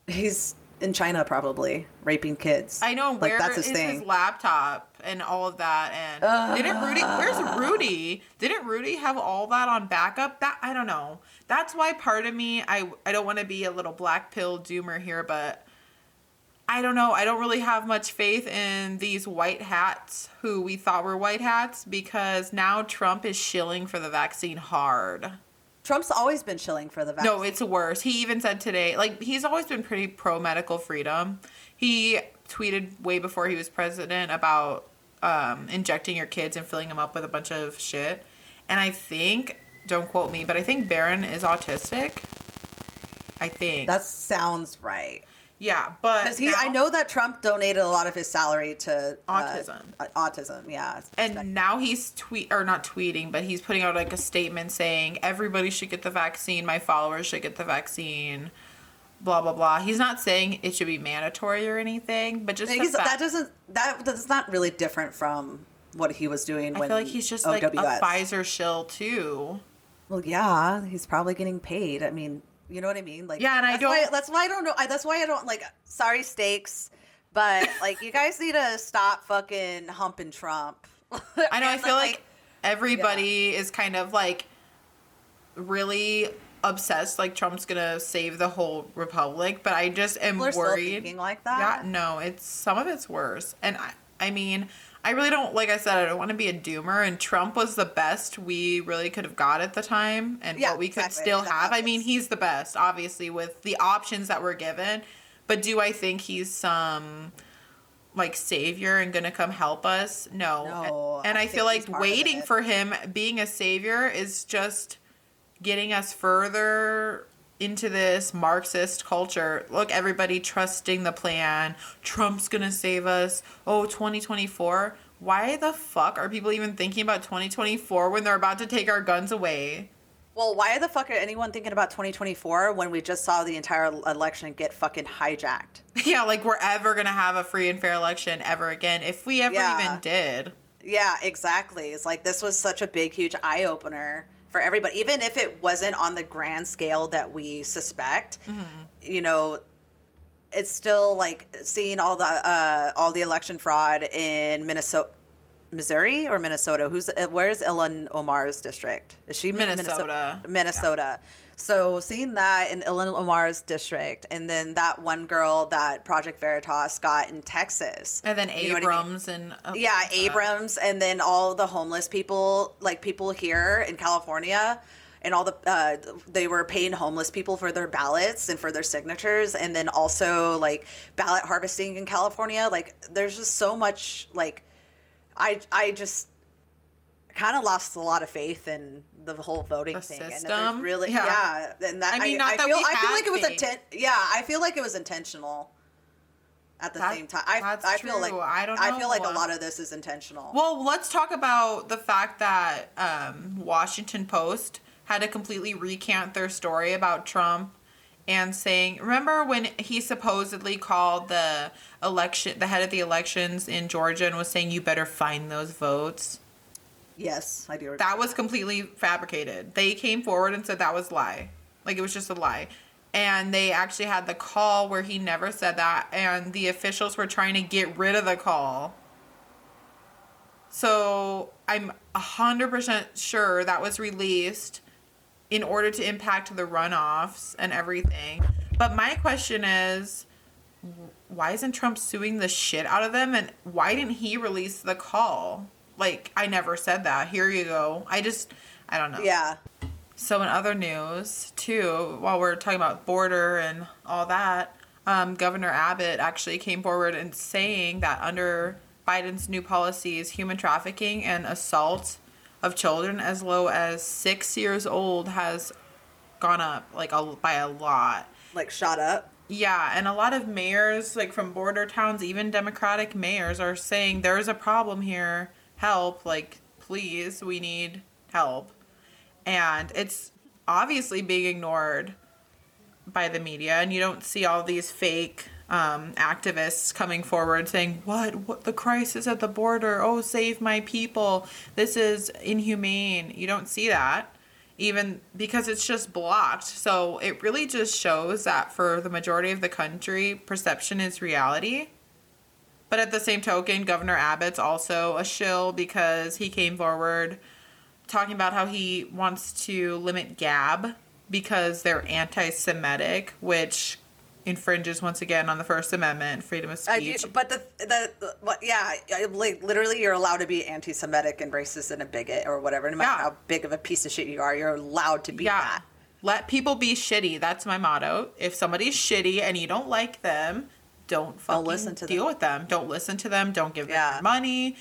He's in China probably raping kids. I know Like, where that's is his thing. his laptop? And all of that. And didn't Rudy? Where's Rudy? Didn't Rudy have all that on backup? That I don't know. That's why part of me, I I don't want to be a little black pill doomer here, but I don't know. I don't really have much faith in these white hats who we thought were white hats because now Trump is shilling for the vaccine hard. Trump's always been shilling for the vaccine. No, it's worse. He even said today, like, he's always been pretty pro medical freedom. He tweeted way before he was president about um, injecting your kids and filling them up with a bunch of shit. And I think, don't quote me, but I think Barron is autistic. I think. that sounds right. yeah, but. Because he, now- I know that Trump donated a lot of his salary to uh, Autism. uh, autism, yeah. And now he's tweet or not tweeting, but he's putting out like a statement saying everybody should get the vaccine. My followers should get the vaccine. Blah blah blah. He's not saying it should be mandatory or anything, but just He's- fact- that doesn't that that's not really different from what he was doing. I when feel like he's just like a OWS. Pfizer shill too. Well, yeah, he's probably getting paid. I mean, you know what I mean? Like, Yeah, and I that's why- don't- that's why I don't know. I, that's why I don't like. Sorry, stakes, but (laughs) like, you guys need to stop fucking humping Trump. (laughs) I know. I feel like, everybody is kind of like really obsessed, like Trump's gonna save the whole republic. But I just am People worried. like that? Yeah, no, it's some of it's worse. And I, I mean, I really don't. Like I said, I don't want to be a doomer. And Trump was the best we really could have got at the time, and Yeah, what we could exactly. still have. I mean, he's the best, obviously, with the options that were given. But do I think he's some? like savior and gonna come help us no, No, and I i, feel like he's part of waiting for him being a savior is just getting us further into this marxist culture. Look everybody trusting the plan. Trump's gonna save us. Oh 2024 why the fuck are people even thinking about 2024 when they're about to take our guns away? Well, why the fuck are anyone thinking about 2024 when we just saw the entire election get fucking hijacked? (laughs) yeah like we're ever gonna have a free and fair election ever again if we ever Yeah. even did. Yeah, exactly. It's like this was such a big, huge eye opener for everybody, even if it wasn't on the grand scale that we suspect. You know, it's still like seeing all the uh, all the election fraud in Minnesota, Missouri or Minnesota. Who's uh, where's Ilhan Omar's district? Is she Min- Minnesota. Minnesota. So seeing that in Ilhan Omar's district, and then that one girl that Project Veritas got in Texas, and then You know I mean? abrams and uh, yeah, Abrams, and then all the homeless people, like people here in California, and all the uh, they were paying homeless people for their ballots and for their signatures, and then also like ballot harvesting in California. Like, there's just so much. Like, I I just kind of lost a lot of faith in the whole voting The thing. And system? there's really, Yeah. yeah. and that I mean, not I that feel, we I feel like it was intent. Yeah, I feel like it was intentional. At the That- same time, I, that's I feel like true. I don't I feel like a lot of this is intentional. Well, let's talk about the fact that um, Washington Post had to completely recant their story about Trump and saying, remember when he supposedly called the election, the head of the elections in Georgia, and was saying, "You better find those votes." Yes, I do. That was completely fabricated. They came forward and said that was a lie. Like it was just a lie. And they actually had the call where he never said that and the officials were trying to get rid of the call. So, I'm 100% sure that was released in order to impact the runoffs and everything. But my question is why isn't Trump suing the shit out of them and why didn't he release the call? Like I never said that. Here you go. I just I don't know. Yeah. So in other news too, while we're talking about border and all that, um, Governor Abbott actually came forward and saying that under Biden's new policies, human trafficking and assault of children as low as six years old has gone up like a, by a lot. Like shot up. Yeah, and a lot of mayors, like from border towns, even Democratic mayors, are saying there's a problem here. Help, like, please, we need help. And it's obviously being ignored by the media, and you don't see all these fake um, activists coming forward saying, "What? What? The crisis at the border? Oh, save my people! This is inhumane." You don't see that, even because it's just blocked. So it really just shows that for the majority of the country, perception is reality. But at the same token, Governor Abbott's also a shill because he came forward talking about how he wants to limit Gab because they're anti-Semitic, which infringes once again on the First Amendment, freedom of I do, speech. but the, the the what, yeah, like literally, you're allowed to be anti-Semitic and racist and a bigot or whatever. No matter Yeah. how big of a piece of shit you are, you're allowed to be yeah. that. Let people be shitty. That's my motto. If somebody's shitty and you don't like them, don't fucking listen to deal them. with them. Don't listen to them. Don't give them Yeah. your money.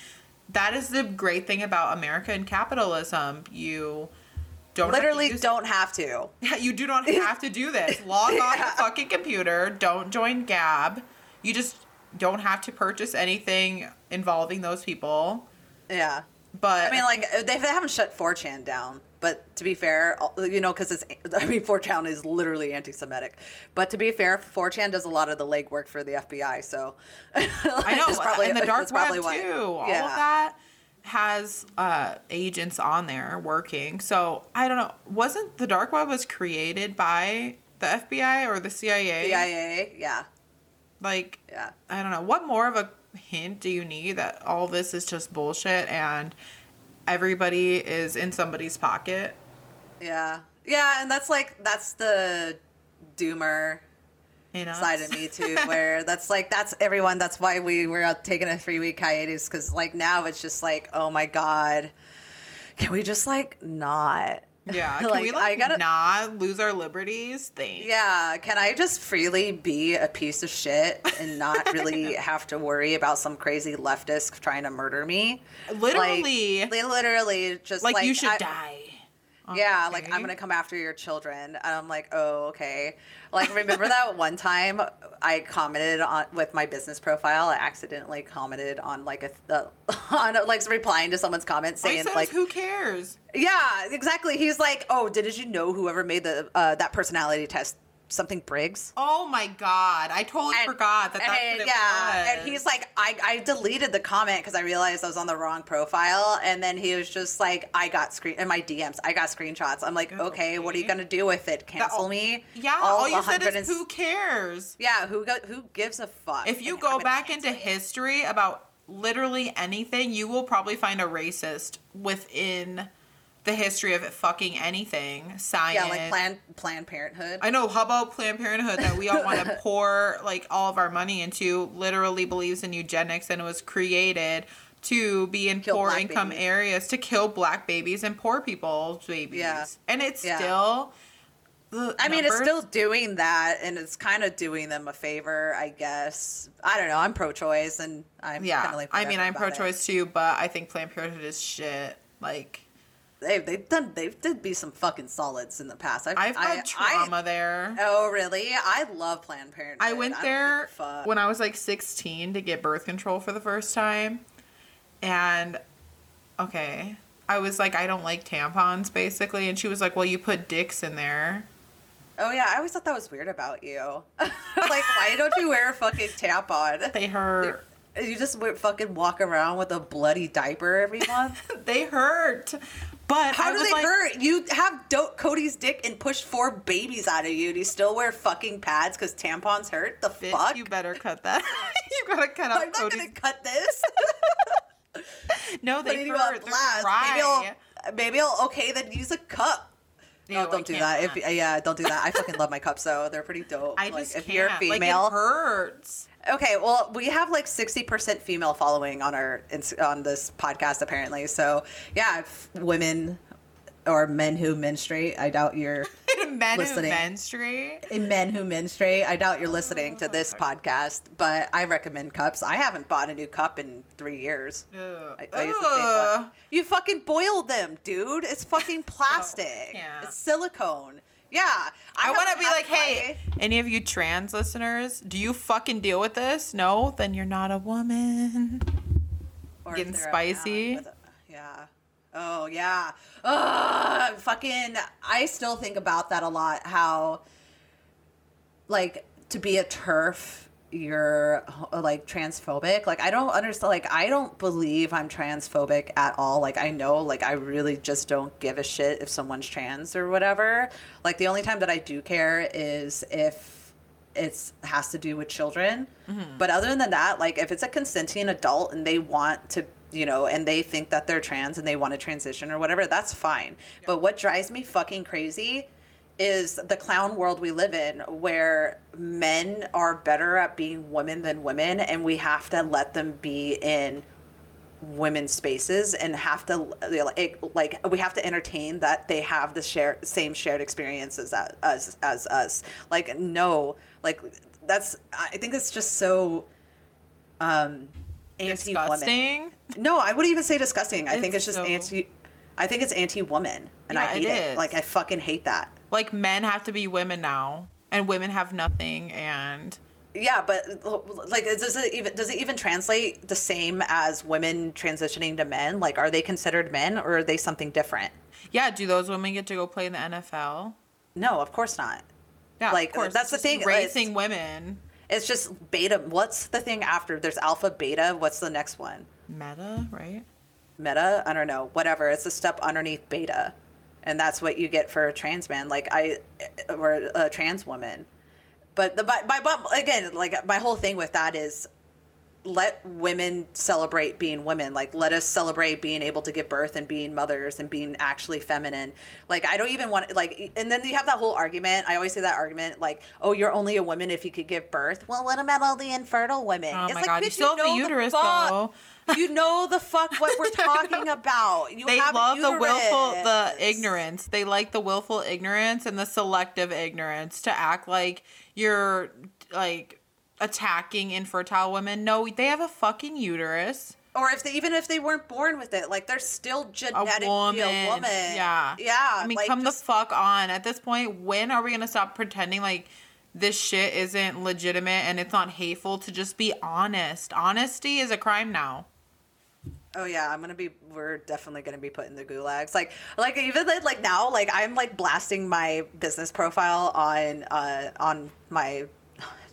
That is the great thing about America and capitalism. You don't have to Literally, use- don't have to. Yeah, (laughs) you do not (laughs) have to do this. Log on Yeah. your fucking computer. Don't join Gab. You just don't have to purchase anything involving those people. Yeah. But I mean, like they, they haven't shut 4chan down, but to be fair, you know, because it's (laughs) I mean, 4chan is literally anti-Semitic. But to be fair, 4chan does a lot of the legwork for the FBI, so (laughs) I know, probably, and the dark web why. too. All of that has uh, agents on there working. So I don't know. Wasn't the dark web was created by the FBI or the CIA? CIA, yeah, Like yeah. I don't know. What more of a hint do you need that all this is just bullshit and everybody is in somebody's pocket? Yeah. Yeah, and that's like that's the doomer You know, side of me too, (laughs) where that's like that's everyone. That's why we were out taking a three week hiatus because like now it's just like oh my god, can we just like not? (laughs) Yeah, can like, we like I gotta- not lose our liberties? Thanks. Yeah, can I just freely be a piece of shit and not really (laughs) have to worry about some crazy leftist trying to murder me? Literally. like, they literally just like, like, you should I- die. Yeah, like I'm gonna come after your children. And I'm like, oh, okay. Like, remember that (laughs) one time I commented on with my business profile? I accidentally commented on like a uh, (laughs) on like replying to someone's comment saying like, who cares? yeah, exactly. He's like, oh, did you know whoever made the uh, that personality test something Briggs? Oh my god, I totally And- forgot that that's and, what it yeah, was. and he's like, I, I deleted the comment because I realized I was on the wrong profile, and then he was just like, I got screen in my DMs, I got screenshots. I'm like, okay, what are you gonna do with it? Cancel me? yeah, all, you said 100 is who cares? Yeah, who go, who gives a fuck? If you And go back into you. history about literally anything, you will probably find a racist within the history of it fucking anything. Science. yeah, like Planned Planned Parenthood. I know. How about Planned Parenthood that we all want to (laughs) pour like all of our money into? Literally believes in eugenics and was created to be in Kill poor income babies. areas to kill black babies and poor people's babies. Yeah. and it's Yeah. still. I mean, it's still doing that, and it's kind of doing them a favor, I guess. I don't know. I'm pro-choice, and I'm Yeah, I mean, I'm pro-choice too, but I think Planned Parenthood is shit. Like, They they've done they've did be some fucking solids in the past. I've, I've I- had trauma I, there. oh really? I love Planned Parenthood. I went don't there when I was like 16 to get birth control for the first time. And okay, I was like, I don't like tampons basically. And she was like, Well, you put dicks in there. Oh yeah, I always thought that was weird about you. (laughs) like, why don't you wear a fucking tampon? (laughs) They hurt. You just fucking walk around with a bloody diaper every month. (laughs) they hurt. But How I do they like, hurt? You have Do- Cody's dick and push four babies out of you, and you still wear fucking pads because tampons hurt. The Bitch, fuck? you better cut that. (laughs) you gotta cut out I'm not Cody's. gonna cut this. (laughs) No, they Putting you on hurt. Blast. Maybe I'll, maybe I'll. Okay, then use a cup. No, I don't do that. If yeah, don't do that. I fucking love my cups though. They're pretty dope. I like just if can't. you're Like, female, it hurts. Okay. Well, we have like sixty percent female following on our on this podcast apparently. So yeah, if women or men who menstruate. I doubt you're (laughs) Men who menstruate. men who menstruate. I doubt you're listening to this oh. podcast, but I recommend cups. I haven't bought a new cup in three years. Ugh. I, I use the same You fucking boil them, dude. It's fucking (laughs) oh, plastic. yeah. It's silicone. Yeah. I want to be like, hey, any of you trans listeners, do you fucking deal with this? No, then you're not a woman. Or getting spicy. a- yeah. Oh yeah. Ugh, fucking. I still think about that a lot. How, like, to be a TERF, you're like transphobic. Like, I don't understand. Like, I don't believe I'm transphobic at all. Like, I know. Like, I really just don't give a shit if someone's trans or whatever. Like, the only time that I do care is if it's has to do with children. Mm-hmm. But other than that, like if it's a consenting adult and they want to, you know, and they think that they're trans and they want to transition or whatever, that's fine. But what drives me fucking crazy is the clown world we live in where men are better at being women than women and we have to let them be in women's spaces and have to like, like we have to entertain that they have the share same shared experiences as as, as us. Like no like that's i think it's just so um anti-woman. Disgusting. no i wouldn't even say disgusting. I think It's just so- anti i think it's anti-woman and i hate it. it, like i fucking hate that Like men have to be women now, and women have nothing. And Yeah, but like, does it even does it even translate the same as women transitioning to men? Like, are they considered men or are they something different? yeah, do those women get to go play in the NFL? No, of course not. Yeah, Like, of course. that's it's the thing, uh, Raising women. It's just beta. What's the thing after? There's alpha, beta. What's the next one? Meta, right? Meta. I don't know. Whatever. It's a step underneath beta, and that's what you get for a trans man, like I, or a trans woman. But the my, my again, like my whole thing with that is let women celebrate being women like let us celebrate being able to give birth and being mothers and being actually feminine like i don't even want like and then you have that whole argument i always say that argument like oh you're only a woman if you could give birth well what about all the infertile women Oh it's my like God, you still have the know uterus, fuck. though. you know the fuck what we're talking (laughs) about you They love the willful, the ignorance. They like the willful ignorance and the selective ignorance to act like you're like attacking infertile women. No, they have a fucking uterus. or if they even if they weren't born with it like they're still A genetically woman. a woman Yeah. yeah I mean, like, come just- the fuck on. At this point, when are we going to stop pretending like this shit isn't legitimate and it's not hateful to just be honest? Honesty is a crime now. Oh yeah, I'm gonna be. We're definitely gonna be put in the gulags. Like, like even like, like now, like I'm like blasting my business profile on uh on my,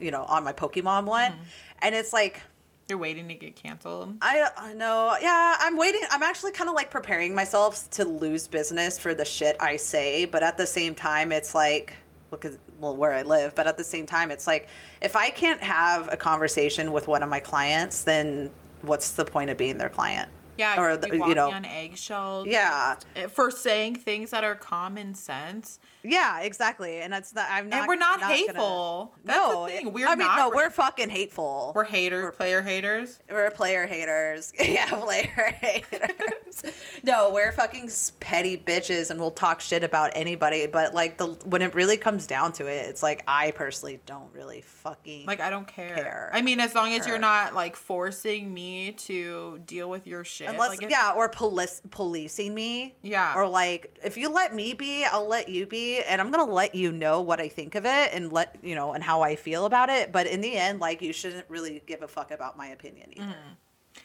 you know, on my Pokemon one, Mm-hmm. and it's like You're waiting to get canceled. I I know. Yeah, I'm waiting. I'm actually kind of like preparing myself to lose business for the shit I say, but at the same time, it's like look at well where I live, but at the same time, it's like if I can't have a conversation with one of my clients, then what's the point of being their client? Yeah, or the- you you know, on eggshells. yeah, for saying things that are common sense. Yeah, exactly. And that's not. I'm not. and we're not, gonna- hateful. That's no, the thing. We're I mean, not. no, we're fucking hateful. we're haters, player haters. We're player haters. (laughs) Yeah, player haters. (laughs) no, we're fucking petty bitches and we'll talk shit about anybody. But like the when it really comes down to it, it's like I personally don't really fucking Like I don't care. Care. I mean, as long as you're not like forcing me to deal with your shit. unless like, yeah, or police policing me. Yeah. Or like if you let me be, I'll let you be, and I'm gonna let you know what I think of it and let you know and how I feel about it. But in the end, like you shouldn't really give a fuck about my opinion either.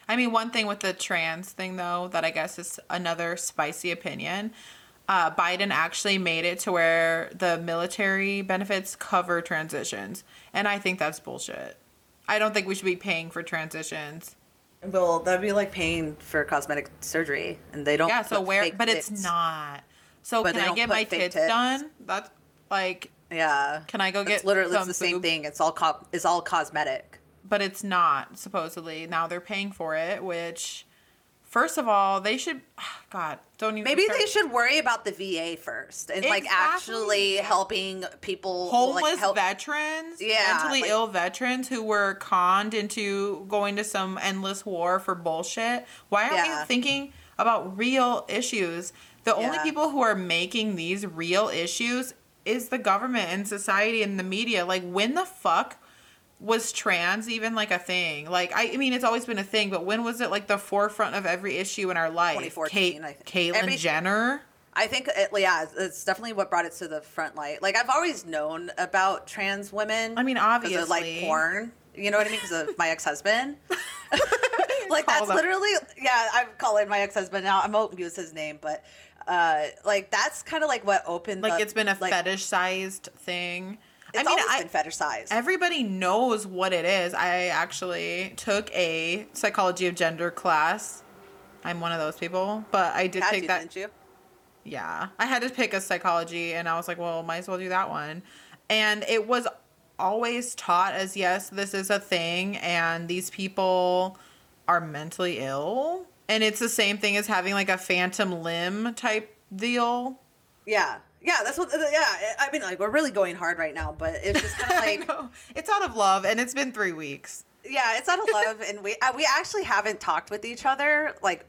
I mean, one thing with the trans thing, though, that I guess is another spicy opinion. Uh, Biden actually made it to where the military benefits cover transitions. And I think that's bullshit. I don't think we should be paying for transitions. Well, that'd be like paying for cosmetic surgery, and they don't. Yeah, so where, but it's not. So But can I get my tits tits. done? That's like, Yeah. Can I go It's get literally it's the same boob- thing. It's all co- it's all cosmetic. but it's not supposedly. Now they're paying for it, which, first of all, they should. (sighs) God, don't even. Maybe start- they should worry about the VA first and like actually helping people homeless like, help. veterans, Yeah, mentally like- ill veterans who were conned into going to some endless war for bullshit. Why aren't Yeah. we thinking about real issues? The only people who are making these real issues is the government and society and the media. Like, when the fuck was trans even like a thing? Like, I, I mean, it's always been a thing, but when was it like the forefront of every issue in our life? 2014, I think. Caitlyn Every- Jenner. I think it, yeah, it's- definitely what brought it to the front light. Like I've always known about trans women. I mean, of, like porn. You know what I mean? Because of my ex husband. (laughs) like Call that's that. literally yeah. I'm calling my ex husband now. I won't use his name, but uh, like that's kind of like what opened. Like, the- it's been a like, fetish sized thing. It's I mean, always I, been fetishized. everybody knows what it is. I actually took a psychology of gender class. I'm one of those people, but I did Had take to, that. you? Yeah, I had to pick a psychology, and I was like, well, might as well do that one. And it was always taught as yes, this is a thing and these people are mentally ill. And it's the same thing as having like a phantom limb type deal. Yeah. Yeah, that's what. Yeah, I mean, like we're really going hard right now, but it's just kind of (laughs) like, know. It's out of love and it's been three weeks. yeah, it's out of love, and we uh, we actually haven't talked with each other like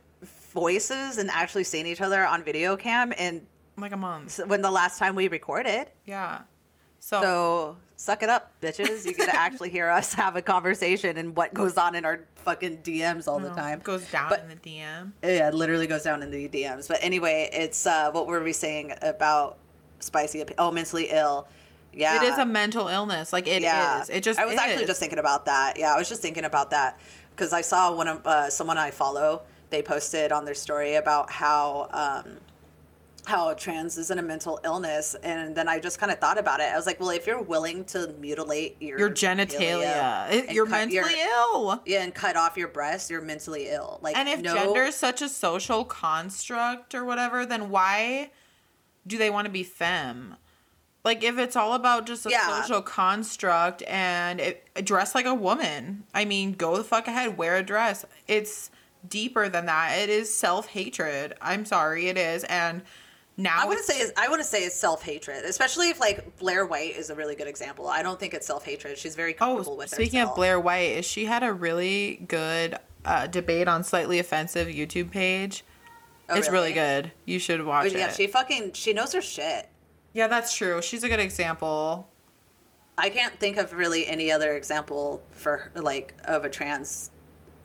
voices and actually seen each other on video cam, in Like a month. when the last time we recorded. Yeah. So, So suck it up, bitches. You get to actually hear us have a conversation and what goes on in our fucking DMs all the time. goes down But- in the DM. Yeah, literally goes down in the DMs. But anyway, it's uh, what were we saying about spicy? Oh, mentally ill. Yeah, It is a mental illness. Like it is. yeah. It just I was actually just thinking about that. Yeah, I was just thinking about that because I saw one of uh, someone I follow. They posted on their story about how um, how trans isn't a mental illness, and then I just kind of thought about it. I was like, well, if you're willing to mutilate your your genitalia. You're cut mentally your- ill. yeah, and cut off your breast, you're mentally ill. Like, And if no, gender is such a social construct or whatever, then why do they want to be femme? Like if it's all about just a Yeah. social construct and it, dress like a woman, I mean, go the fuck ahead, wear a dress. It's deeper than that. It is self hatred. I'm sorry, it is. And now I wouldn't say it's, I wouldn't say it's self hatred, especially if like Blair White is a really good example. I don't think it's self hatred. She's very comfortable with. Oh, with speaking herself. of Blair White, is she had a really good uh, debate on slightly offensive YouTube page. Oh, it's really good. You should watch yeah, it. she fucking she knows her shit. yeah, that's true. She's a good example. I can't think of really any other example for like of a trans.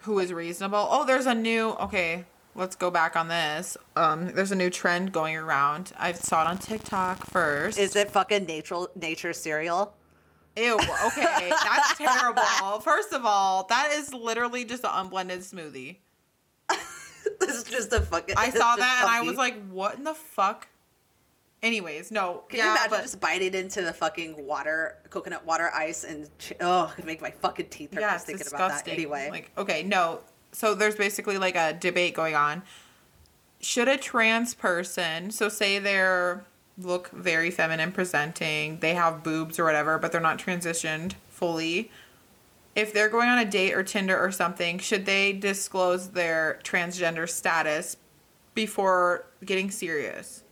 Who is reasonable? Oh, there's a new. Okay, let's go back on this. Um, there's a new trend going around. I saw it on TikTok first. Is it fucking nature nature cereal? Ew. Okay, (laughs) that's terrible. First of all, that is literally just an unblended smoothie. (laughs) this is just a fucking. I saw that and I was like, what in the fuck? Anyways, no. Can yeah, you imagine but just biting into the fucking water, coconut water ice, and oh, it could make my fucking teeth hurt yeah, just thinking about that. disgusting. Anyway, Like, okay, no. So there's basically like a debate going on. Should a trans person, so say they're look very feminine presenting, they have boobs or whatever, but they're not transitioned fully. If they're going on a date or Tinder or something, should they disclose their transgender status before getting serious?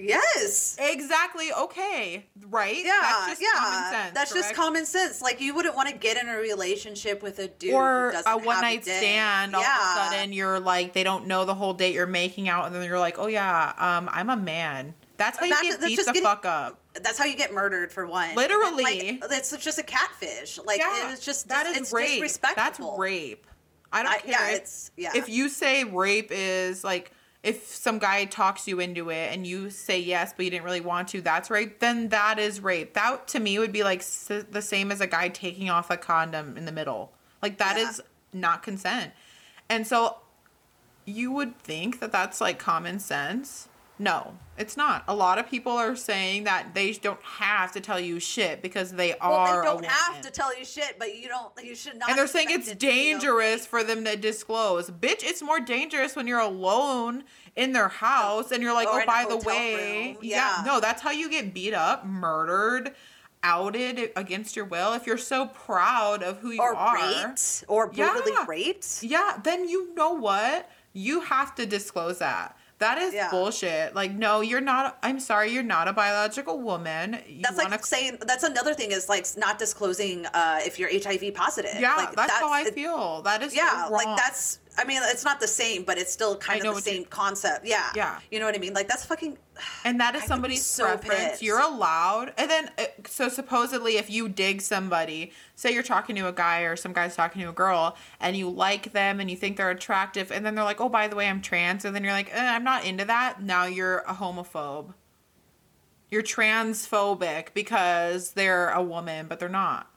Yes. Exactly. Okay. Right. Yeah, That's just yeah. common sense. That's just common sense. Like you wouldn't want to get in a relationship with a dude or a one night stand all yeah. of a sudden you're like they don't know the whole date you're making out and then you're like oh yeah um i'm a man that's how you That's- get that's beat the getting- fuck up That's how you get murdered for one. Literally. like, it's just a catfish. Like yeah it's just that is it's rape that's rape i don't I- care yeah, if, it's- yeah. if you say rape is like if some guy talks you into it and you say yes but you didn't really want to that's rape then that is rape that to me would be like s- the same as a guy taking off a condom in the middle like that Yeah. is not consent and so you would think that that's like common sense. No, it's not. A lot of people are saying that they don't have to tell you shit because they Well, are. they don't have to tell you shit, but you don't. You should not. And they're saying it's okay. dangerous for them to disclose. Bitch, it's more dangerous when you're alone in their house and you're like, Or oh, by the way, yeah. Yeah. no, that's how you get beat up, murdered, outed against your will. If you're so proud of who you are or are, raped or brutally Yeah. raped. yeah, then you know what? You have to disclose that. That is Yeah. bullshit. Like, no, you're not. I'm sorry, you're not a biological woman. You That's wanna, like saying that's another thing is like not disclosing uh, if you're HIV positive. yeah, like, that's, how I it- feel. That is Yeah, so like that's. I mean, it's not the same, but it's still kind of the same concept. Yeah, Yeah. You know what I mean? Like that's fucking. and that is I somebody's so preference. pissed. You're allowed. And then, uh, so supposedly, if you dig somebody, say you're talking to a guy or some guy's talking to a girl, and you like them and you think they're attractive, and then they're like, "Oh, by the way, I'm trans," and then you're like, eh, "I'm not into that." Now you're a homophobe. You're transphobic because they're a woman, but they're not.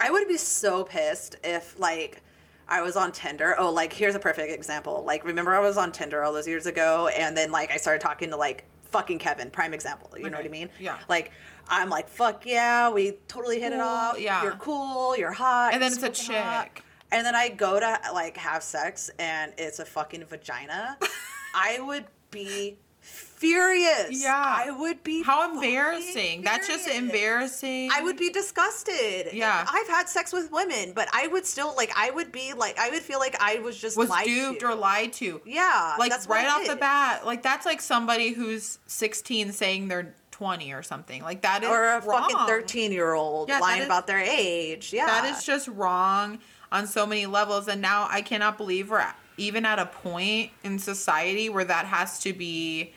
I would be so pissed if like I was on Tinder. Oh, like here's a perfect example. Like remember I was on Tinder all those years ago, and then like I started talking to like fucking Kevin, prime example. You know what I mean? Yeah. Like I'm like fuck yeah, we totally hit it off. yeah. You're cool. You're hot. And then it's a smoking hot. chick. And then I go to like have sex, and it's a fucking vagina. (laughs) I would be furious. Yeah. I would be. How embarrassing. That's just embarrassing. I would be disgusted. Yeah. I've had sex with women, but I would still like. I would be like. I would feel like I was just was lied duped to. or lied to. Yeah, Like right off the bat. Like that's like somebody who's 16 saying they're 20 or something. Like that is or a wrong. fucking thirteen-year-old Yeah, lying is- about their age. Yeah, That is just wrong on so many levels. And now I cannot believe we're even at a point in society where that has to be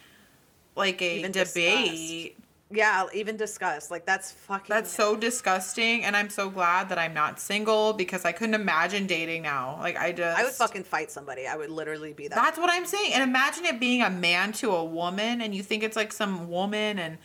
like a Even debate. yeah. Even discussed like that's fucking. That's so disgusting. And I'm so glad that I'm not single because I couldn't imagine dating now. Like I just I would fucking fight somebody. I would literally be that. That's what I'm saying. And imagine it being a man to a woman and you think it's like some woman and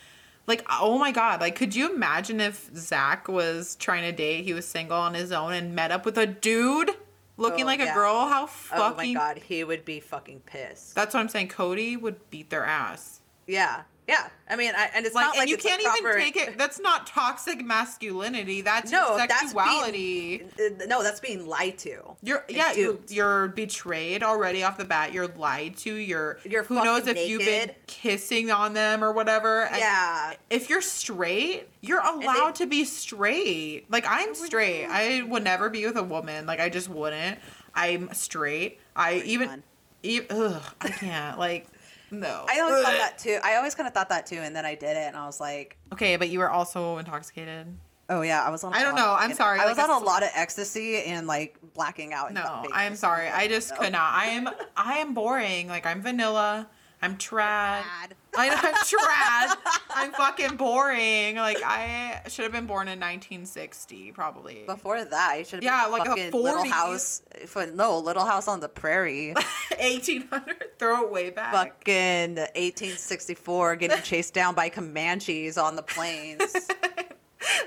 like oh my god, like could you imagine if Zach was trying to date, he was single on his own and met up with a dude looking Oh, like a girl? How fucking oh my god, he would be fucking pissed. That's what I'm saying. Cody would beat their ass. Yeah, yeah. I mean, I, and it's Like, not like you can't proper- even take it. That's not toxic masculinity. That's No, your that's sexuality. being, no, that's being lied to. You're yeah, you're, duped. you're betrayed already off the bat. You're lied to. You're You're who knows if fucking you've been kissing on them or whatever. And Yeah. if you're straight, you're allowed to be straight. Like I'm straight. I would never be with a woman. Like I just wouldn't. I'm straight. I even, even ugh, I can't. Like no. I always thought that too. I always kind of thought that too, and then I did it, and I was like, Okay, but you were also intoxicated. oh yeah, I was on. I don't know. I'm sorry, I was like, on a it's- lot of ecstasy and like blacking out. in No, Vegas. I'm sorry. I just could not. I am I am boring. Like I'm vanilla. I'm trad. (laughs) I, I'm trad. (laughs) I'm fucking boring. Like I should have been born in 1960 probably. Before that, you should Yeah, yeah, like a fucking Little House. For, no, Little House on the Prairie. (laughs) 1800. Throw it way back. fucking 1864, getting chased down by Comanches on the plains.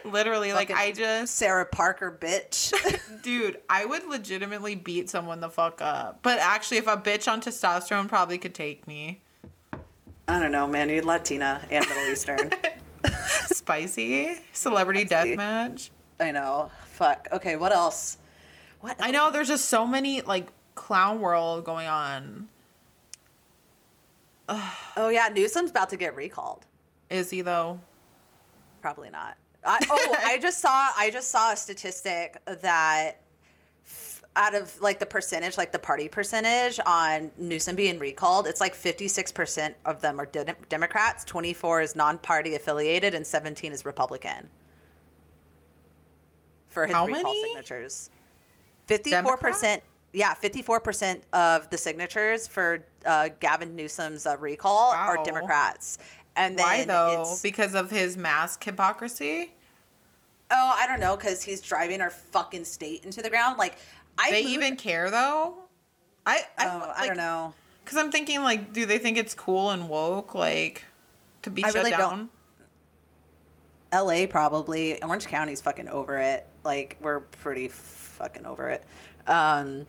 Literally, like I just, Sarah Parker, bitch. dude, I would legitimately beat someone the fuck up. But actually, if a bitch on testosterone probably could take me, I don't know, man. You're Latina and Middle Eastern. (laughs) spicy celebrity Spicy. deathmatch. I know. Fuck. Okay, what else? What? I know there's just so many like clown world going on. (sighs) Oh yeah, Newsom's about to get recalled. Is he though? Probably not. I, oh, I (laughs) just saw. I just saw a statistic that out of like the percentage, like the party percentage on Newsom being recalled, it's like fifty six percent of them are de- Democrats, twenty four is non party affiliated, and seventeen is Republican. For his How recall many? signatures, fifty four percent. Yeah, fifty-four percent of the signatures for uh, Gavin Newsom's uh, recall Wow. are Democrats, and then Why though? it's- Because of his mask hypocrisy? Oh, I don't know, because he's driving our fucking state into the ground. Like, I they moved- even care though? I I, Oh, I don't know. Because I'm thinking like, do they think it's cool and woke like to be I shut really down? don't. L.A. probably. Orange County's fucking over it. Like, we're pretty fucking over it. Um,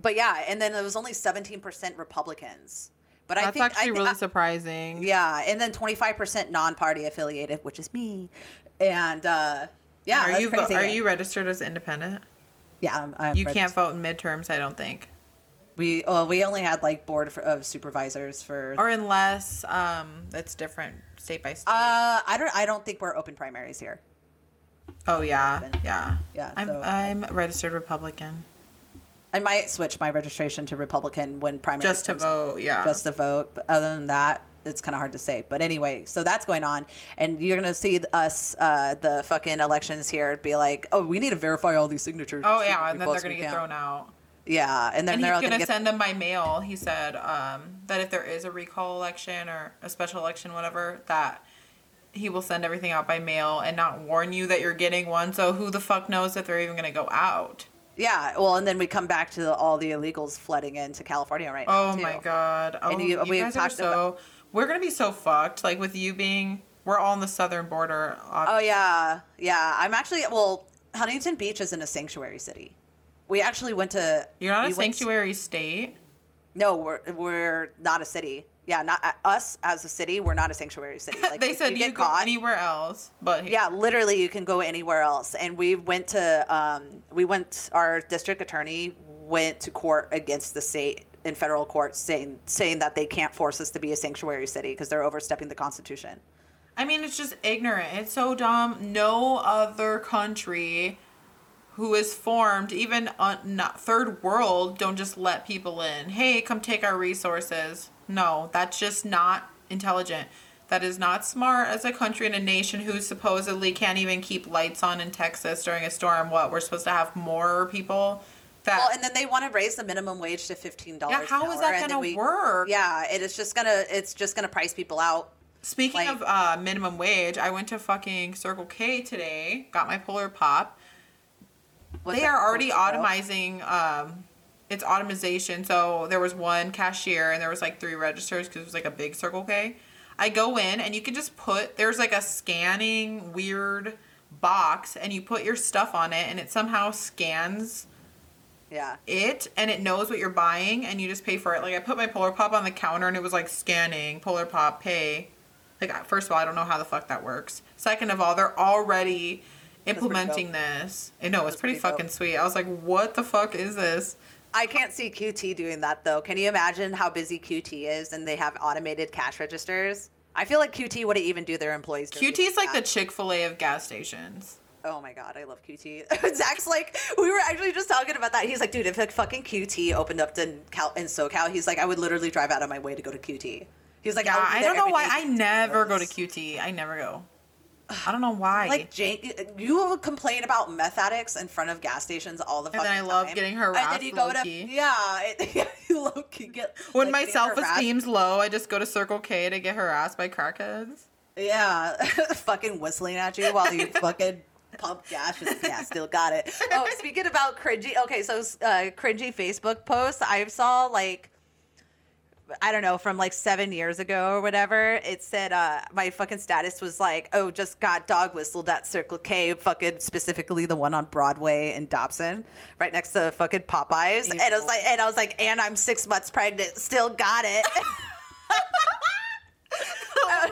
but yeah, and then it was only seventeen percent Republicans. But I think actually I, thi- really surprising. yeah, and then twenty five percent non-party affiliated, which is me. And uh, yeah, are you crazy. are you registered as independent? Yeah, I'm, I'm You can't vote in midterms, I don't think. We well, we only had like board of supervisors for Or unless um it's different state by state. Uh, I don't. I don't think we're open primaries here. oh yeah, yeah, Yeah, I'm so- I'm registered Republican I might switch my registration to Republican when primaries just to vote. Yeah, Just to vote. But other than that, it's kind of hard to say. But anyway, so that's going on, and you're gonna see us, uh, the fucking elections here, be like, oh, we need to verify all these signatures. Oh yeah, and then they're gonna get count. thrown out. Yeah, and then And they're he's gonna, gonna get. send them by mail. He said um, that if there is a recall election or a special election, whatever, that he will send everything out by mail and not warn you that you're getting one. So who the fuck knows if they're even gonna go out? yeah, well, and then we come back to the, all the illegals flooding into California right now. Oh too. my god! Oh, And you, you- guys are so. We're gonna be so fucked. Like with you being, we're all on the southern border. Oh yeah, yeah. I'm actually well. Huntington Beach isn't a sanctuary city. We actually went to. You're not we a sanctuary state. No, we're we're not a city. Yeah, not uh, us as a city. We're not a sanctuary city. (laughs) Like they said you, get go caught. anywhere else, but here. Yeah, literally, you can go anywhere else. And we went to um, we went. Our district attorney went to court against the state in federal court saying saying that they can't force us to be a sanctuary city because they're overstepping the Constitution. I mean, it's just ignorant. It's so dumb. No other country who is formed, even on third world, don't just let people in. Hey, come take our resources. No, that's just not intelligent. That is not smart as a country and a nation who supposedly can't even keep lights on in Texas during a storm. What we're supposed to have more people that Well, and then they want to raise the minimum wage to fifteen dollars. Yeah, how is that gonna work? Yeah, it is just gonna it's just gonna price people out. Speaking Like- of uh, minimum wage, I went to fucking Circle K today, got my Polar Pop. They are already what's it about? automizing. Um, it's automation. So there was one cashier and there was like three registers because it was like a big Circle K. I go in and you can just put there's like a scanning weird box and you put your stuff on it and it somehow scans Yeah. it and it knows what you're buying and you just pay for it. Like I put my Polar Pop on the counter and it was like scanning Polar Pop pay. Like first of all, I don't know how the fuck that works. Second of all, they're already implementing this. I know it's pretty pretty dope. fucking sweet. I was like, what the fuck is this? I can't see QT doing that though. Can you imagine how busy QT is and they have automated cash registers? I feel like QT wouldn't even do their employees. QT is like the. Chick Fil A of gas stations. Oh my god, I love QT. (laughs) Zach's like, we were actually just talking about that. He's like, dude, if like fucking QT opened up in Cal in SoCal, he's like, I would literally drive out of my way to go to QT. He's like, Yeah, be I don't know why I never go to. QT. I never go. I don't know why. Like Jake, you complain about meth addicts in front of gas stations all the time. And then I love time. getting And harassed then you go to low-key. yeah, it, (laughs) you low key get when like, my self esteem's low, I just go to Circle K to get harassed by crackheads. Yeah, (laughs) fucking whistling at you while you fucking pump gas. Yeah, still got it. (laughs) Oh, speaking about cringy. Okay, so uh, cringy Facebook posts. I saw like. I don't know, from like seven years ago or whatever. It said uh, my fucking status was like, "Oh, just got dog whistled at Circle K, fucking specifically the one on Broadway in Dobson, right next to fucking Popeyes." And I was like, and I was like, and I'm six months pregnant, still got it. (laughs)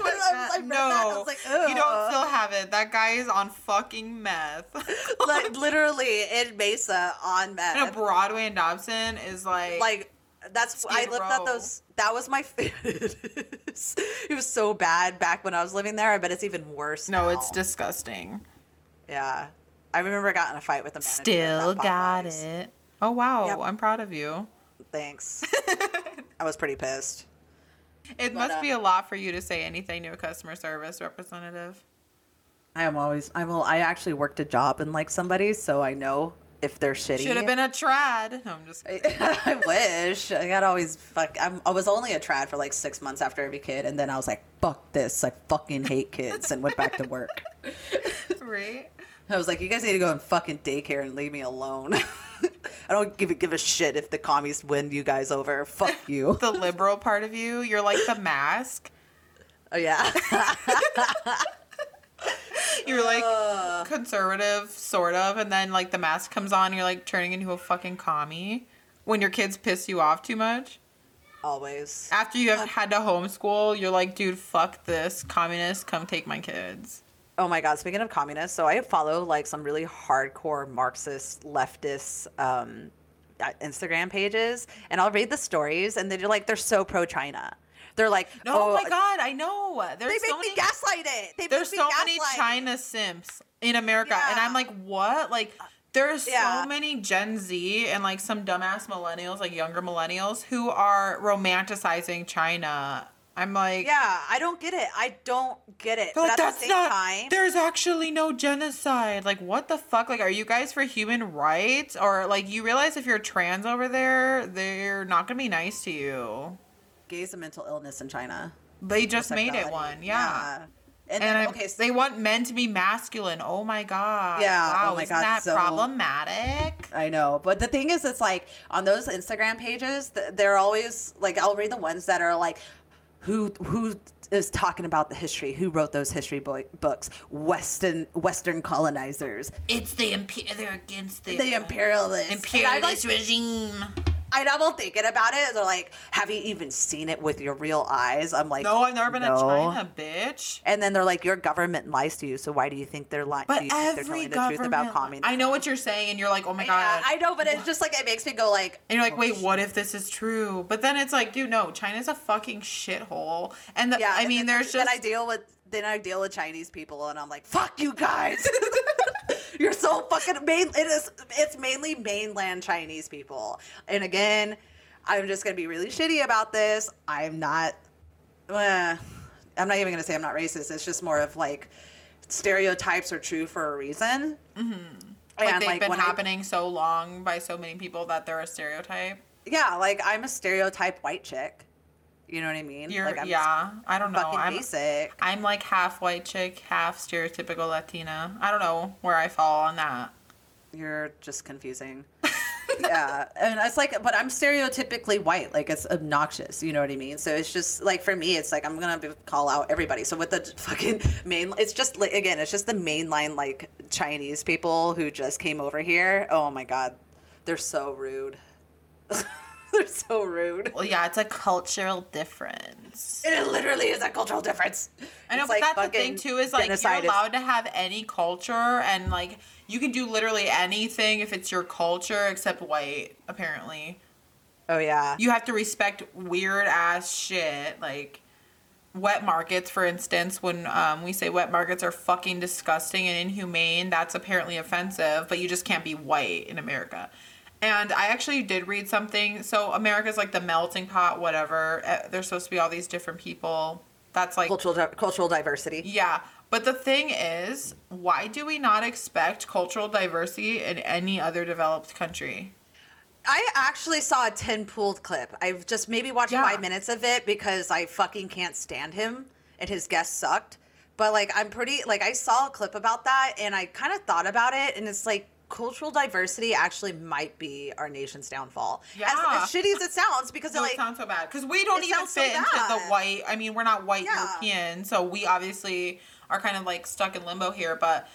(laughs) I was- I was like, read that, I no, was like, you don't still have it. That guy is on fucking meth. (laughs) like (laughs) literally in Mesa on and meth. a Broadway and Dobson is like, Like that's I lived at those. That was my. Favorite. it was so bad back when I was living there. I bet it's even worse. no, now. it's disgusting. yeah. I remember I got in a fight with the manager. Still got it. Oh wow, Yep. I'm proud of you. Thanks. I was pretty pissed. It But, must uh, be a lot for you to say anything to a customer service representative. I am always. I will. I actually worked a job in like somebody, so I know if they're shitty. Should have been a trad. No, I'm just kidding. (laughs) I wish. I got always fuck. I'm, I was only a trad for like six months after every kid, and then I was like, "Fuck this! I fucking hate kids," and went back to work. (laughs) right. I was like, "You guys need to go in fucking daycare and leave me alone." (laughs) (laughs) I don't give a give a shit if the commies win you guys over. Fuck you. (laughs) The liberal part of you, you're like the mask. oh yeah. (laughs) You're like conservative, sort of, and then like the mask comes on, you're like turning into a fucking commie when your kids piss you off too much. Always. After you have had to homeschool, you're like, dude, fuck this, communist, come take my kids. Oh my god, speaking of communists, so I follow like some really hardcore Marxist leftist um, Instagram pages, and I'll read the stories, and they're like they're so pro China. They're like, No, oh, my god, I know. they There's make so me many, gaslight it. They there's so many. China simps in America, and I'm like, what? Like, there's Yeah. so many Gen Z and like some dumbass millennials, like younger millennials, who are romanticizing China. I'm like, Yeah, I don't get it. I don't get it. But the that's same not. time, There's actually no genocide. Like, what the fuck? Like, are you guys for human rights, or like you realize if you're trans over there, they're not gonna be nice to you? gay's a mental illness in China. They just made it one, yeah. And, And then, okay, so they want men to be masculine. Oh my god. Yeah, oh Wow. oh my isn't God, that so- problematic? I know, but the thing is, it's like on those Instagram pages, they're always like I'll read the ones that are like, who who is talking about the history? Who wrote those history bo- books? Western Western colonizers, It's the imp- they're against the, the imperialists. And I, like, imperialist regime. I double thinking about it. They're like, "Have you even seen it with your real eyes?" I'm like, No, I've never been "No." to China, bitch. And then they're like, "Your government lies to you, so why do you think they're lying? But do you think they're every telling the government, truth about communism?" I know what you're saying, and you're like, oh my Yeah, god. I know, but it's just like it makes me go like, and you're like, wait, what if this is true? But then it's like, dude, no, China's a fucking shithole. And the, yeah. I mean, then, there's just then I deal with then I deal with Chinese people, and I'm like, "Fuck you guys." (laughs) You're so fucking main. It is. It's mainly mainland Chinese people. And again, I'm just gonna be really shitty about this. I'm not. Uh, I'm not even gonna say I'm not racist. It's just more of like stereotypes are true for a reason. Mm-hmm. like And they've like been when I- happening so long by so many people that they're a stereotype. yeah, like I'm a stereotype white chick. You know what I mean? You're like I'm yeah. I don't know. I'm basic. I'm like half white chick, half stereotypical Latina. I don't know where I fall on that. You're just confusing. (laughs) yeah, and it's like, but I'm stereotypically white. Like it's obnoxious. You know what I mean? So it's just like for me, it's like I'm gonna be, call out everybody. So with the fucking main, it's just like again, it's just the mainline like Chinese people who just came over here. Oh my god, they're so rude. (laughs) (laughs) they're so rude. Well, yeah, it's a cultural difference. It literally is a cultural difference. I know, It's but like that's the thing too. Is like you're allowed to have any culture, and like you can do literally anything if it's your culture, except white. Apparently, Oh yeah. you have to respect weird ass shit, like wet markets, for instance. When um, we say wet markets are fucking disgusting and inhumane, that's apparently offensive. But you just can't be white in America. And I actually did read something. So America's like the melting pot, whatever. Uh, There's supposed to be all these different people. That's like cultural di- cultural diversity. yeah. But the thing is, why do we not expect cultural diversity in any other developed country? I actually saw a Tim Pool clip. I've just maybe watched Yeah. five minutes of it because I fucking can't stand him and his guests sucked. But like, I'm pretty like I saw a clip about that and I kind of thought about it and it's like cultural diversity actually might be our nation's downfall. Yeah. As, as shitty as it sounds, because No, like it sounds so bad because we don't even sounds so fit into the white. I mean, we're not white Yeah. European, so we obviously are kind of like stuck in limbo here. But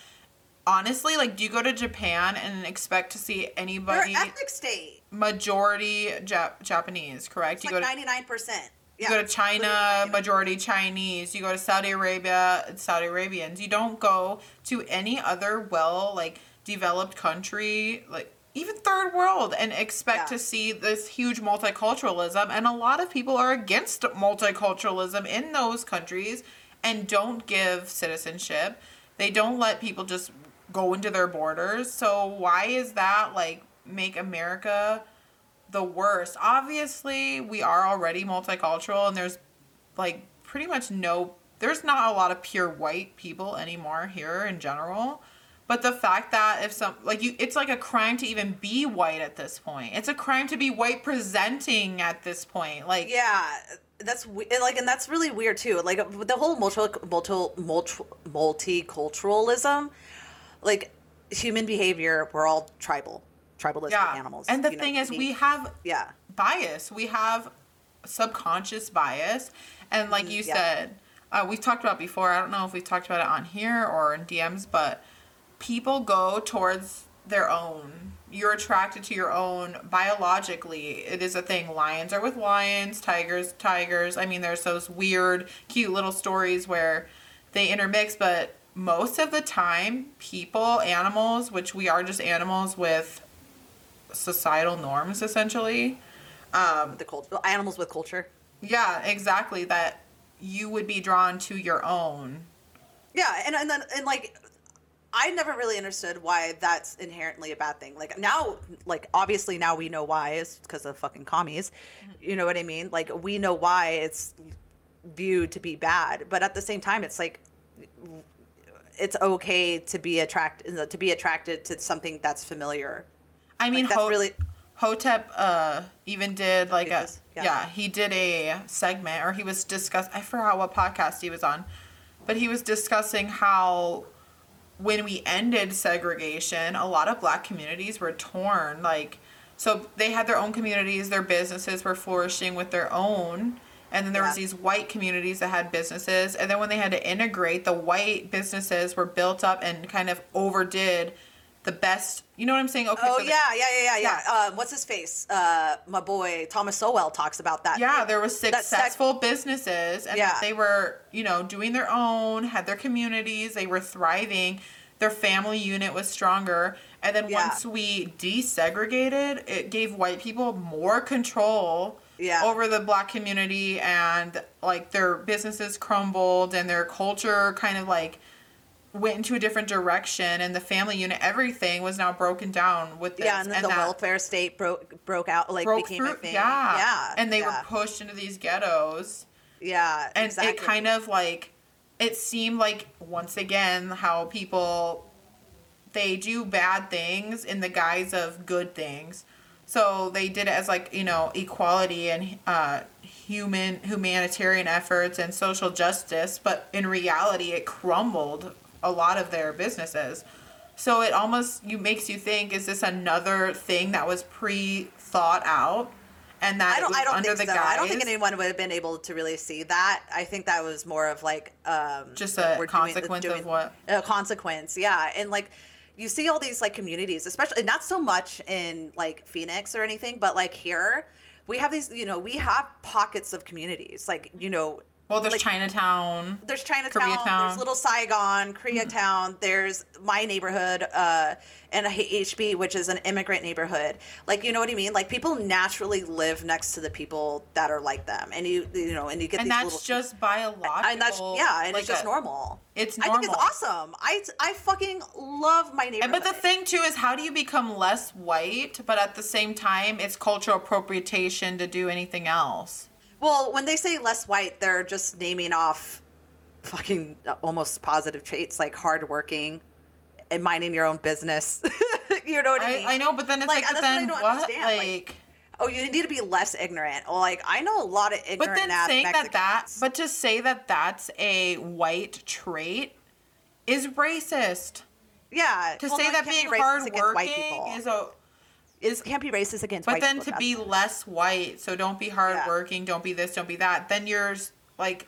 honestly, like, do you go to Japan and expect to see we're anybody an ethnic state. majority Jap- Japanese? Correct? It's you like ninety nine percent. You go to China, majority Chinese. You go to Saudi Arabia, Saudi Arabians. You don't go to any other well like developed country, like even third world, and expect Yeah. to see this huge multiculturalism. And a lot of people are against multiculturalism in those countries and don't give citizenship. They don't let people just go into their borders. So why is that like make America the worst. Obviously, we are already multicultural, and there's like pretty much no, there's not a lot of pure white people anymore here in general. But the fact that if some, like you, it's like a crime to even be white at this point. It's a crime to be white presenting at this point. Like, Yeah, that's we- and, like, and that's really weird too. Like the whole multi, multi, multi, multiculturalism, like human behavior, we're all tribal, tribalistic yeah. animals. And the you know, thing is, me- we have yeah, bias. We have subconscious bias. And like you Mm, yeah. said, uh, we've talked about before. I don't know if we've talked about it on here or in DMs, but people go towards their own. You're attracted to your own biologically. It is a thing. Lions are with lions, tigers, tigers. I mean, there's those weird, cute little stories where they intermix, but most of the time, people, animals, which we are just animals with societal norms essentially. Um, the culture, animals with culture. yeah, exactly. That you would be drawn to your own. Yeah, and and then and like I never really understood why that's inherently a bad thing. Like now, like obviously now we know why it's because of fucking commies. You know what I mean? Like we know why it's viewed to be bad, but at the same time, it's like it's okay to be attracted to be attracted to something that's familiar. I mean, that's Ho- really- Hotep uh, even did like a yeah. yeah. he did a segment or he was discuss. I forgot what podcast he was on, but he was discussing how when we ended segregation, a lot of black communities were torn. Like, so they had their own communities, their businesses were flourishing with their own. And then there was these white communities that had businesses. And then when they had to integrate, the white businesses were built up and kind of overdid the best. You know what I'm saying? Okay. Oh so the- yeah, yeah, yeah, yeah, yeah. Yeah. Um, what's his face? Uh, my boy Thomas Sowell talks about that. Yeah, there was That sec- successful businesses, and Yeah. they were, you know, doing their own, had their communities, they were thriving. Their family unit was stronger, and then Yeah. once we desegregated, it gave white people more control Yeah. over the black community, and like their businesses crumbled, and their culture kind of like went into a different direction, and the family unit, everything was now broken down with this. yeah, and then the that- welfare state broke broke out, like broke became a thing. yeah, yeah, and they yeah. were pushed into these ghettos yeah, and exactly. it kind of like it seemed like once again how people they do bad things in the guise of good things so they did it as like you know equality and uh human humanitarian efforts and social justice but in reality it crumbled a lot of their businesses so it almost you makes you think is this another thing that was pre thought out and that I don't. I don't under think the so. I don't think anyone would have been able to really see that. I think that was more of like um, Just a we're doing- consequence of what? A consequence, yeah. And like you see all these like communities, especially not so much in like Phoenix or anything, but like here we have these. You know, we have pockets of communities. Like you know, Well, there's like, Chinatown. There's Chinatown. Koreatown. There's Little Saigon, Koreatown. There's my neighborhood, uh, and HB, which is an immigrant neighborhood. Like, you know what I mean? Like, people naturally live next to the people that are like them, and you, you know, and you get and that's little. just biological. and that's yeah, and like it's just a- normal. it's I think it's awesome. I I fucking love my neighborhood. And but the thing too is, how do you become less white, but at the same time, it's cultural appropriation to do anything else? Well, when they say less white, they're just naming off fucking uh, almost positive traits like hardworking and minding your own business. (laughs) you know what I, mean? I, I know, but then it's like, Like, I then what? understand, Like, like- oh, you need to be less ignorant. Well, like I know a lot of ignorant. but then saying that that, but to say that that's a white trait is racist. yeah, To well, say no, that being be racist against white hardworking people. is a is can't be racist against But then to be less white, so don't be hardworking, don't be this, don't be that. Then you're like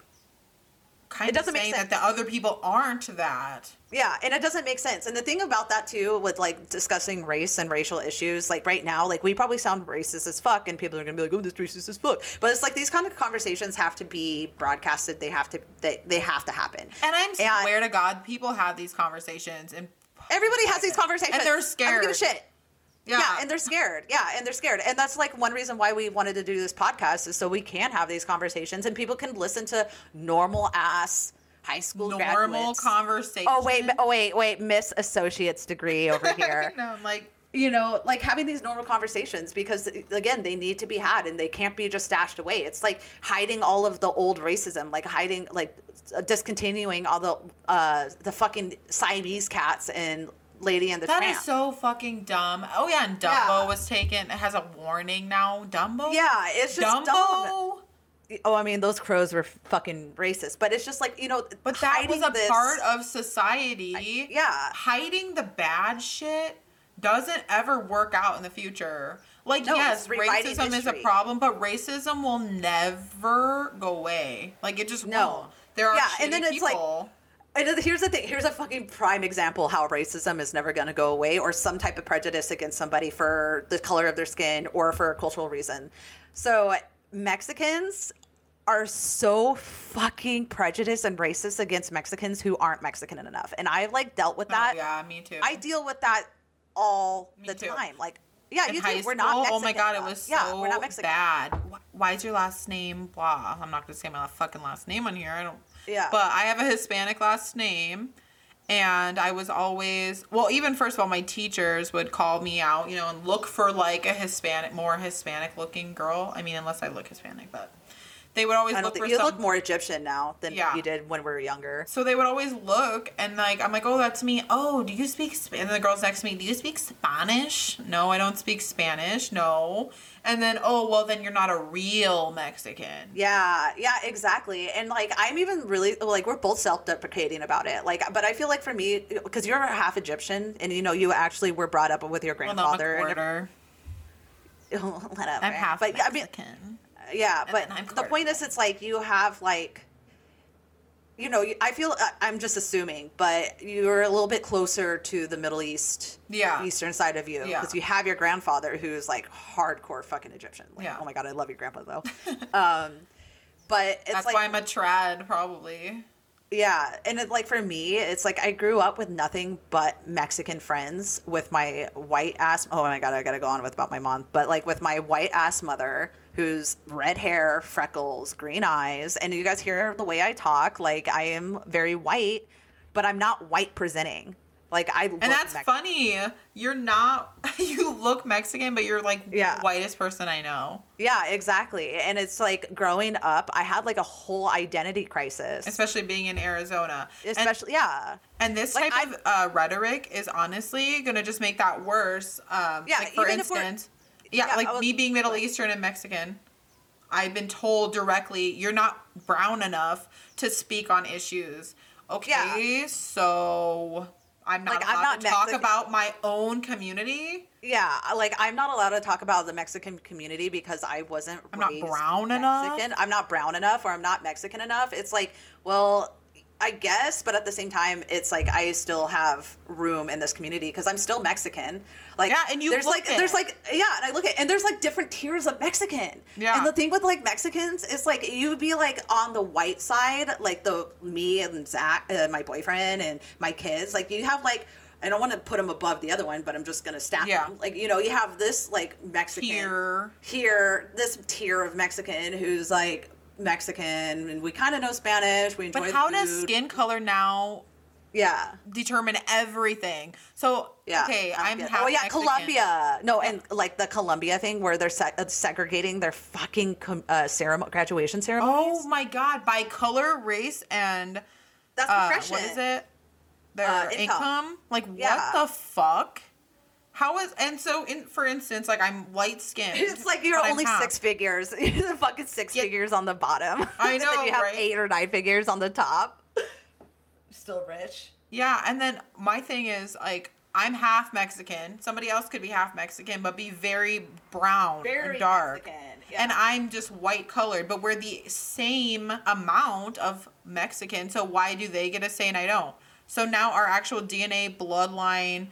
kind It of doesn't make saying that the other people aren't that. Yeah, and it doesn't make sense. And the thing about that too, with like discussing race and racial issues, like right now, like we probably sound racist as fuck, and people are gonna be like, "Oh, this racist as fuck." But it's like these kind of conversations have to be broadcasted. They have to. They, they have to happen. And I'm swear to God, people have these conversations and everybody has these conversations, And they're I don't give a scared. shit. Yeah. and they're scared. Yeah, and they're scared. And that's like one reason why we wanted to do this podcast is so we can have these conversations and people can listen to normal ass high school normal graduates. conversation. Oh wait, oh wait, wait, Miss Associate's degree (laughs) over here. no, I'm like you know, like having these normal conversations because again, they need to be had and they can't be just stashed away. It's like hiding all of the old racism, like hiding, like discontinuing all the uh the fucking Siamese cats and Lady and the that Tramp. is so fucking dumb. Oh yeah, and Dumbo Yeah. was taken. It has a warning now. Dumbo. yeah, it's just Dumbo. dumb. Oh, I mean, those crows were fucking racist, but it's just like you know, But that was a this- part of society. I- yeah. Hiding the bad shit doesn't ever work out in the future. Like, No, yes, racism is a problem, but racism will never go away. Like, it just No. won't. There are Yeah, and then it's like- people. And then here's the thing. Here's a fucking prime example how racism is never going to go away, or some type of prejudice against somebody for the color of their skin or for a cultural reason. So Mexicans are so fucking prejudiced and racist against Mexicans who aren't Mexican enough, and I've like dealt with Oh, that. yeah, me too. I deal with that all Me the too. time. Like, yeah, in you high do. We're not. Mexican oh my god, it enough. was yeah, so we're not Mexican. bad. Why is your last name blah? I'm not gonna say my fucking last name on here. I don't. Yeah. But I have a Hispanic last name, and I was always well. Even first of all, my teachers would call me out, you know, and look for like a Hispanic, more Hispanic looking girl. I mean, unless I look Hispanic, but they would always look don't for think you some. look more Egyptian now than Yeah. you did when we were younger. So they would always look and like I'm like, oh, that's me. Oh, do you speak? Sp-? And the girls next to me, do you speak Spanish? No, I don't speak Spanish. No. And then oh, well, then you're not a real Mexican. Yeah, yeah, exactly. And like, I'm even really like, we're both self-deprecating about it. Like, but I feel like for me, because you're half Egyptian, and you know, you actually were brought up with your Well, no, I'm a grandfather. quarter. and (laughs) whatever. I'm half But yeah, I mean, Mexican. Yeah, but the point is, it's like you have like you know, I feel I- I'm just assuming, but you're a little bit closer to the Middle East, Yeah. Eastern side of you, Yeah. because you have your grandfather who's like hardcore fucking Egyptian. Like, Yeah. Oh my god, I love your grandpa though. (laughs) um, but it's That's like, why I'm a trad, probably. yeah, and it, like for me, it's like I grew up with nothing but Mexican friends with my white ass. Oh my god, I gotta go on with about my mom, but like with my white ass mother, who's red hair, freckles, green eyes, and you guys hear the way I talk. Like I am very white, but I'm not white presenting. Like I, And that's funny. You're not. (laughs) You look Mexican, but you're like Yeah. the whitest person I know. Yeah, exactly. And it's like growing up, I had like a whole identity crisis, Especially being in Arizona. And- especially yeah. And this Like, type of uh, rhetoric is honestly gonna just make that worse. Um, Yeah, like for instance, yeah, Yeah, like was- me being Middle Eastern and Mexican, I've been told directly, you're not brown enough to speak on issues. Okay, so I'm not Like, I'm allowed not to talk about my own community. Yeah, like I'm not allowed to talk about the Mexican community because I wasn't. I'm not brown enough? I'm not brown enough, or I'm not Mexican enough. It's like, well, I guess, but at the same time, it's like I still have room in this community because I'm still Mexican. Like, Yeah, and you there's look like, it. there's like, yeah, and I look at, and there's like different tiers of Mexican. Yeah. And the thing with like Mexicans is like you would be like on the white side, like the me and Zach, uh, my boyfriend, and my kids. Like you have like. I don't want to put them above the other one, but I'm just gonna stack Yeah. them. Like you know, you have this like Mexican Tier. here, this tier of Mexican who's like Mexican, and we kind of know Spanish. We enjoy. But how does skin color now Yeah. determine everything? So Yeah. okay, I'm half Oh yeah, Mexican. Colombia. No, and like the Colombia thing where they're se- uh, segregating their fucking com- uh, ceremony, graduation ceremonies. Oh my god, by color, race, and That's uh, what is it? Their Uh, income. income. Like Yeah. what the fuck? How is and so in for instance, like I'm light skinned. (laughs) It's like you're only six figures. (laughs) You're the fucking six Yeah. figures on the bottom. (laughs) I And then know, you have right? eight or nine figures on the top. Still rich. Yeah, and then my thing is like I'm half Mexican. Somebody else could be half Mexican, but be very brown Very and dark. Mexican, yeah. And I'm just white colored, but we're the same amount of Mexican. So why do they get a say and I don't? So now our actual DNA, bloodline,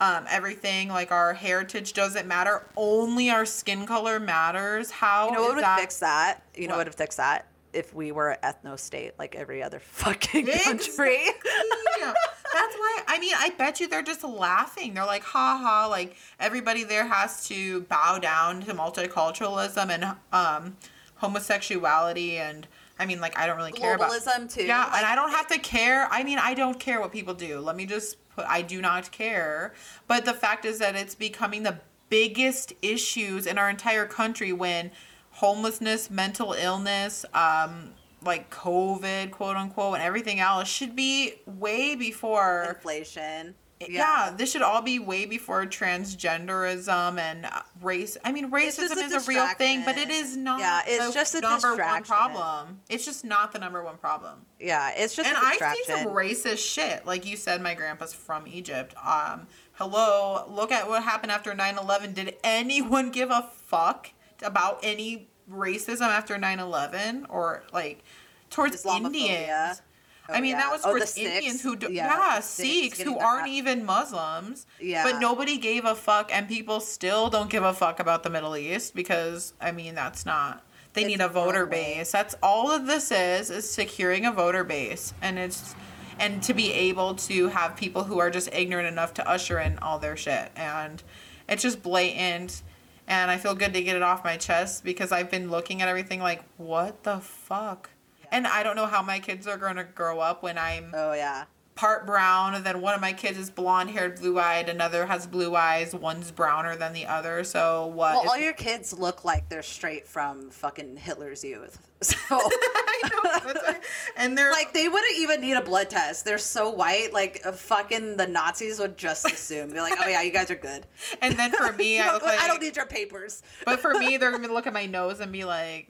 um, everything like our heritage doesn't matter. Only our skin color matters. How You know what would that? fix that? You know What? would fix that? If we were an ethno state like every other (laughs) fucking country. Exactly. That's why I mean I bet you they're just laughing. They're like, ha ha, like everybody there has to bow down to multiculturalism and um homosexuality and I mean like I don't really care about Globalism too. Yeah, Like, and I don't have to care. I mean, I don't care what people do. Let me just I do not care. But the fact is that it's becoming the biggest issues in our entire country when homelessness, mental illness, um like COVID, quote unquote, and everything else should be way before inflation. Yeah. this should all be way before transgenderism and uh, race. I mean, racism a is a real thing, but it is not. Yeah, it's the just a number one problem. It's just not the number one problem. Yeah, it's just And I've distraction. seen some racist shit. Like you said, my grandpa's from Egypt. Um, hello, look at what happened after 9-11. Did anyone give a fuck about any racism after 9-11 or like towards Islamophobia. Indians? I Oh, mean, yeah. that was Oh, Sikhs? Indians who, do, Yeah, yeah, Sikhs who aren't even Muslims. Yeah. But nobody gave a fuck, and people still don't give a fuck about the Middle East because, I mean, that's not. They It's need a voter base. That's all of this is is securing a voter base, and it's and to be able to have people who are just ignorant enough to usher in all their shit, and it's just blatant. And I feel good to get it off my chest because I've been looking at everything like, what the fuck? And I don't know how my kids are going to grow up when I'm oh yeah. part brown, and then one of my kids is blonde haired, blue eyed, another has blue eyes, one's browner than the other. So what? Well, is- all your kids look like they're straight from fucking Hitler's youth. (laughs) So (laughs) I know, that's and they're like they wouldn't even need a blood test. They're so white. Like uh, fucking the Nazis would just (laughs) assume. Be like, oh yeah, you guys are good. and then for me, You I don't- look like, I don't need your papers. but for me, they're gonna look at my nose and be like,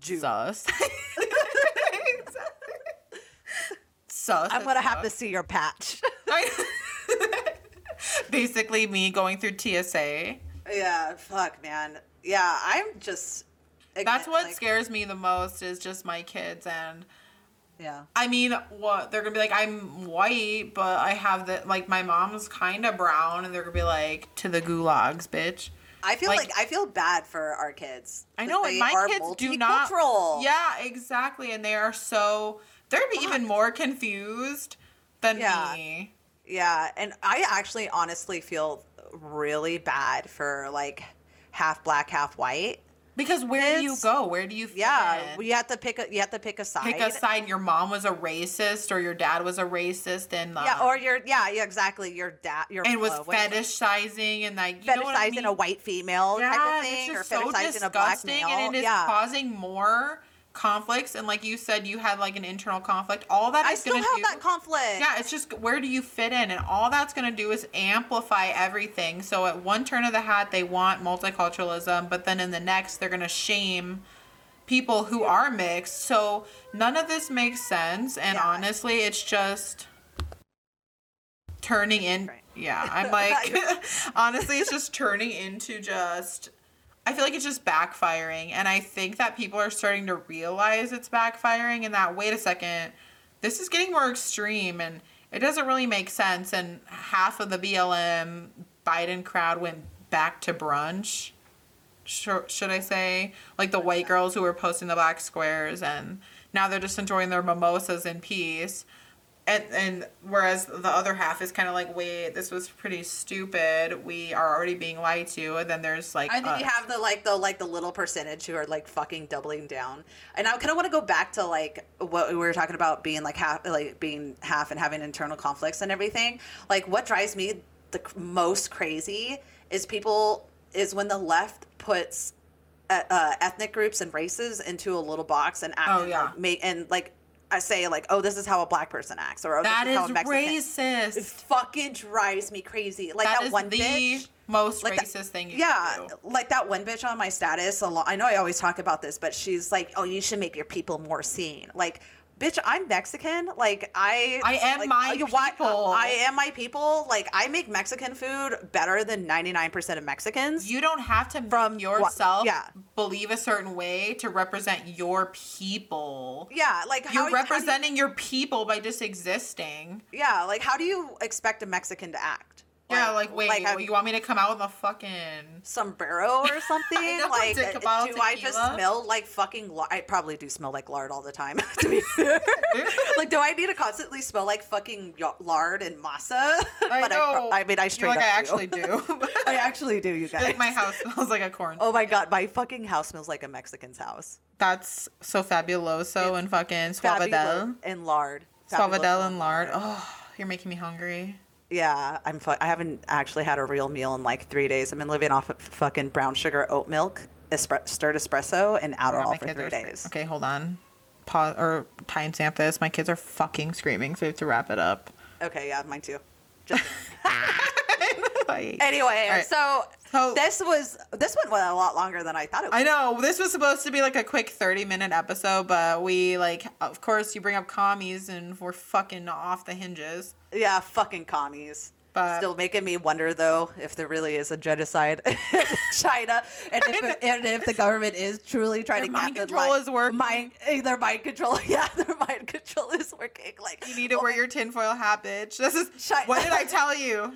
Jew. sus. (laughs) sus. I'm gonna have to see your patch. (laughs) Basically, me going through TSA. yeah, fuck, man. Yeah, I'm just. That's what like, scares me the most is just my kids and Yeah. I mean, what they're gonna be like? I'm white, but I have the like my mom's kind of brown, and they're gonna be like to the gulags, bitch. I feel Like- like, I feel bad for our kids. I know, and my kids do not. Yeah, exactly, and they are so they're be even more confused than Yeah. me. Yeah, and I actually honestly feel really bad for like half black, half white. Because where do you go? Where do you Yeah, in? you have to pick a you have to pick a side. pick a side? Your mom was a racist, or your dad was a racist, and uh, Yeah, or your yeah, yeah, exactly. Your dad, your and was uh, fetishizing and like you what I fetishizing mean? a white female yeah, type of thing, or so fetishizing a black male. and it is yeah, causing more conflicts. And like you said, you had like an internal conflict. All that I is still gonna have do, that conflict. Yeah, it's just where do you fit in, and all that's gonna do is amplify everything. So at one turn of the hat, they want multiculturalism, but then in the next, they're gonna shame people who are mixed. So none of this makes sense, and Yeah. honestly, it's just turning in. Yeah, I'm (laughs) like, (laughs) honestly, it's just turning into just. I feel like it's just backfiring, and I think that people are starting to realize it's backfiring, and that wait a second, this is getting more extreme, and it doesn't really make sense. And half of the BLM Biden crowd went back to brunch. Should, I say like the white girls who were posting the black squares, and now they're just enjoying their mimosas in peace. And, and whereas the other half is kind of like, wait, this was pretty stupid. We are already being lied to. And then there's like, I think you have the like the like the little percentage who are like fucking doubling down. And I kind of want to go back to like what we were talking about being like half like being half and having internal conflicts and everything. Like what drives me the most crazy is people is when the left puts uh, ethnic groups and races into a little box and act Oh, and, yeah. like, make and like I say like oh this is how a black person acts or oh, that this is, how a Mexican. It racist. fucking drives me crazy. Like that that, is one the bitch most like that- racist thing you yeah, can do. like that one bitch on my status. A lot. I know I always talk about this, but she's like, "Oh, you should make your people more seen." Like, bitch, I'm Mexican. Like, I I am like, my why- people. I am my people. Like, I make Mexican food better than 99% of Mexicans. You don't have to From what- yourself yeah. believe a certain way to represent your people. yeah, like how You're how you- representing your people by just existing. yeah, like how do you expect a Mexican to act? Yeah, like wait, like, you want me to come out with a fucking sombrero or (laughs) something? know, like, do I just smell like fucking? Lard? I probably do smell like lard all the time. (laughs) To be (laughs) fair, like, do I need to constantly smell like fucking lard and masa? I but know. I, I mean, I You're straight like up I actually do. I actually do, you guys. like my house smells like a corn. Oh my god, my fucking house smells like a Mexican's house. That's so fabuloso and fucking Suavitel. and lard. Suavitel Fabulous and lard. Oh, you're making me hungry. Yeah, I'm. Fu- I haven't actually had a real meal in like three days. I've been living off of fucking brown sugar oat milk, espre- stirred espresso, and Adderall for three days. Okay, hold on. Pause or timestamp this. My kids are fucking screaming, so we have to wrap it up. Okay, yeah, mine too. Just (laughs) anyway, right. so, So- this was this went a lot longer than I thought it was. I know this was supposed to be like a quick 30 minute episode, but we like, of course, you bring up commies and we're fucking off the hinges. Yeah, fucking commies. But- Still making me wonder though if there really is a genocide (laughs) in China, and if and if the government is truly trying to mind control li- is working. Mind, eh, their mind control, (laughs) yeah, their mind control is working. Like You need to wear your tinfoil hat, bitch. This is Shut- what did I (laughs) tell you?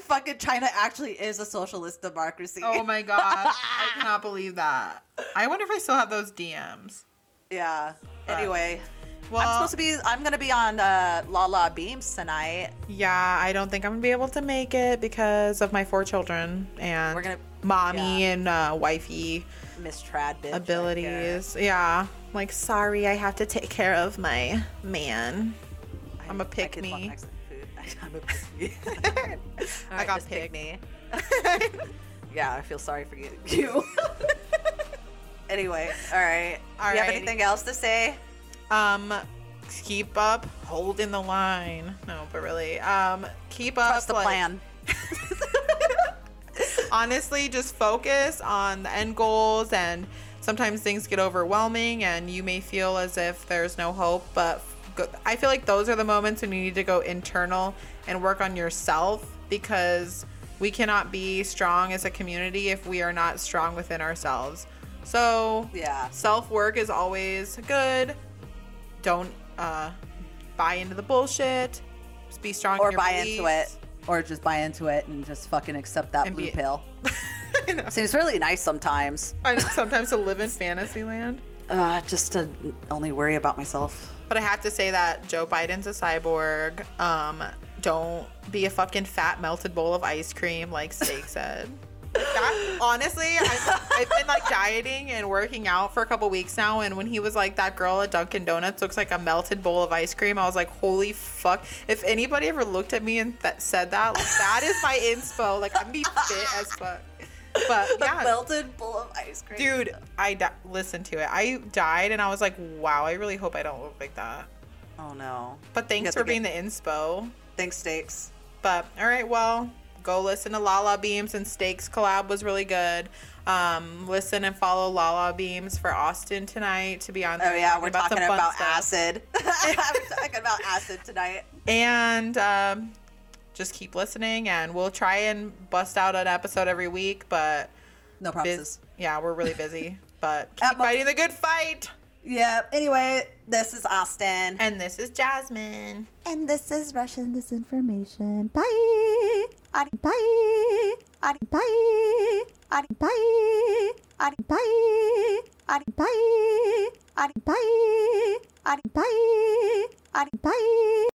fucking China actually is a socialist democracy. oh my god, I cannot believe that. I wonder if I still have those DMs. Yeah. Anyway, Well, I'm supposed to be. I'm gonna be on uh, La La Beams tonight. Yeah, I don't think I'm gonna be able to make it because of my four children and We're gonna- mommy yeah. and uh, wifey Miss Trad bitch. right abilities. Yeah, like sorry, I have to take care of my man. there. (laughs) I'm a (laughs) pick me. (laughs) I'm a pick me. I got pick me. yeah, I feel sorry for you. you. anyway, all right. All Do you have anything else to say? Um, keep up holding the line. No, but really, um, keep up. Trust the like- plan. (laughs) honestly just focus on the end goals and sometimes things get overwhelming and you may feel as if there's no hope but go- i feel like those are the moments when you need to go internal and work on yourself because we cannot be strong as a community if we are not strong within ourselves so Yeah. self-work is always good don't uh, buy into the bullshit. Just be strong. or buy into it, or just buy into it and just fucking accept that And blue be- pill. (laughs) Seems really nice sometimes. I know sometimes to live in fantasy land. Uh, just to only worry about myself. But I have to say that Joe Biden's a cyborg. Um, don't be a fucking fat melted bowl of ice cream, like Steak said. That, honestly, I've, I've been like dieting and working out for a couple weeks now. And when he was like, that girl at Dunkin' Donuts looks like a melted bowl of ice cream, I was like, holy fuck. If anybody ever looked at me and that said that, like, that is my inspo. Like, I'm be fit as fuck. But (laughs) yeah, melted bowl of ice cream. dude, I di- listened to it. I died and I was like, wow, I really hope I don't look like that. Oh no. But thanks for being the inspo. Thanks, steaks. But all right, well, go listen to Lala Beams and Steaks collab was really good. Um, listen and follow Lala Beams for Ostin tonight to be on. Oh yeah, we're talking about acid. (laughs) we're talking about acid tonight. And um, just keep listening, and we'll try and bust out an episode every week. But No biz- yeah, we're really busy. But At keep most- fighting the good fight. Yeah. Anyway, this is Ostin. And this is Jazzmine. And this is Russian disinformation. Bye. Adi- Bye. Adi- Bye. Adi- Bye. Adi- Bye. Adi- Bye. Adi- Bye. Adi- Bye. Adi- Bye.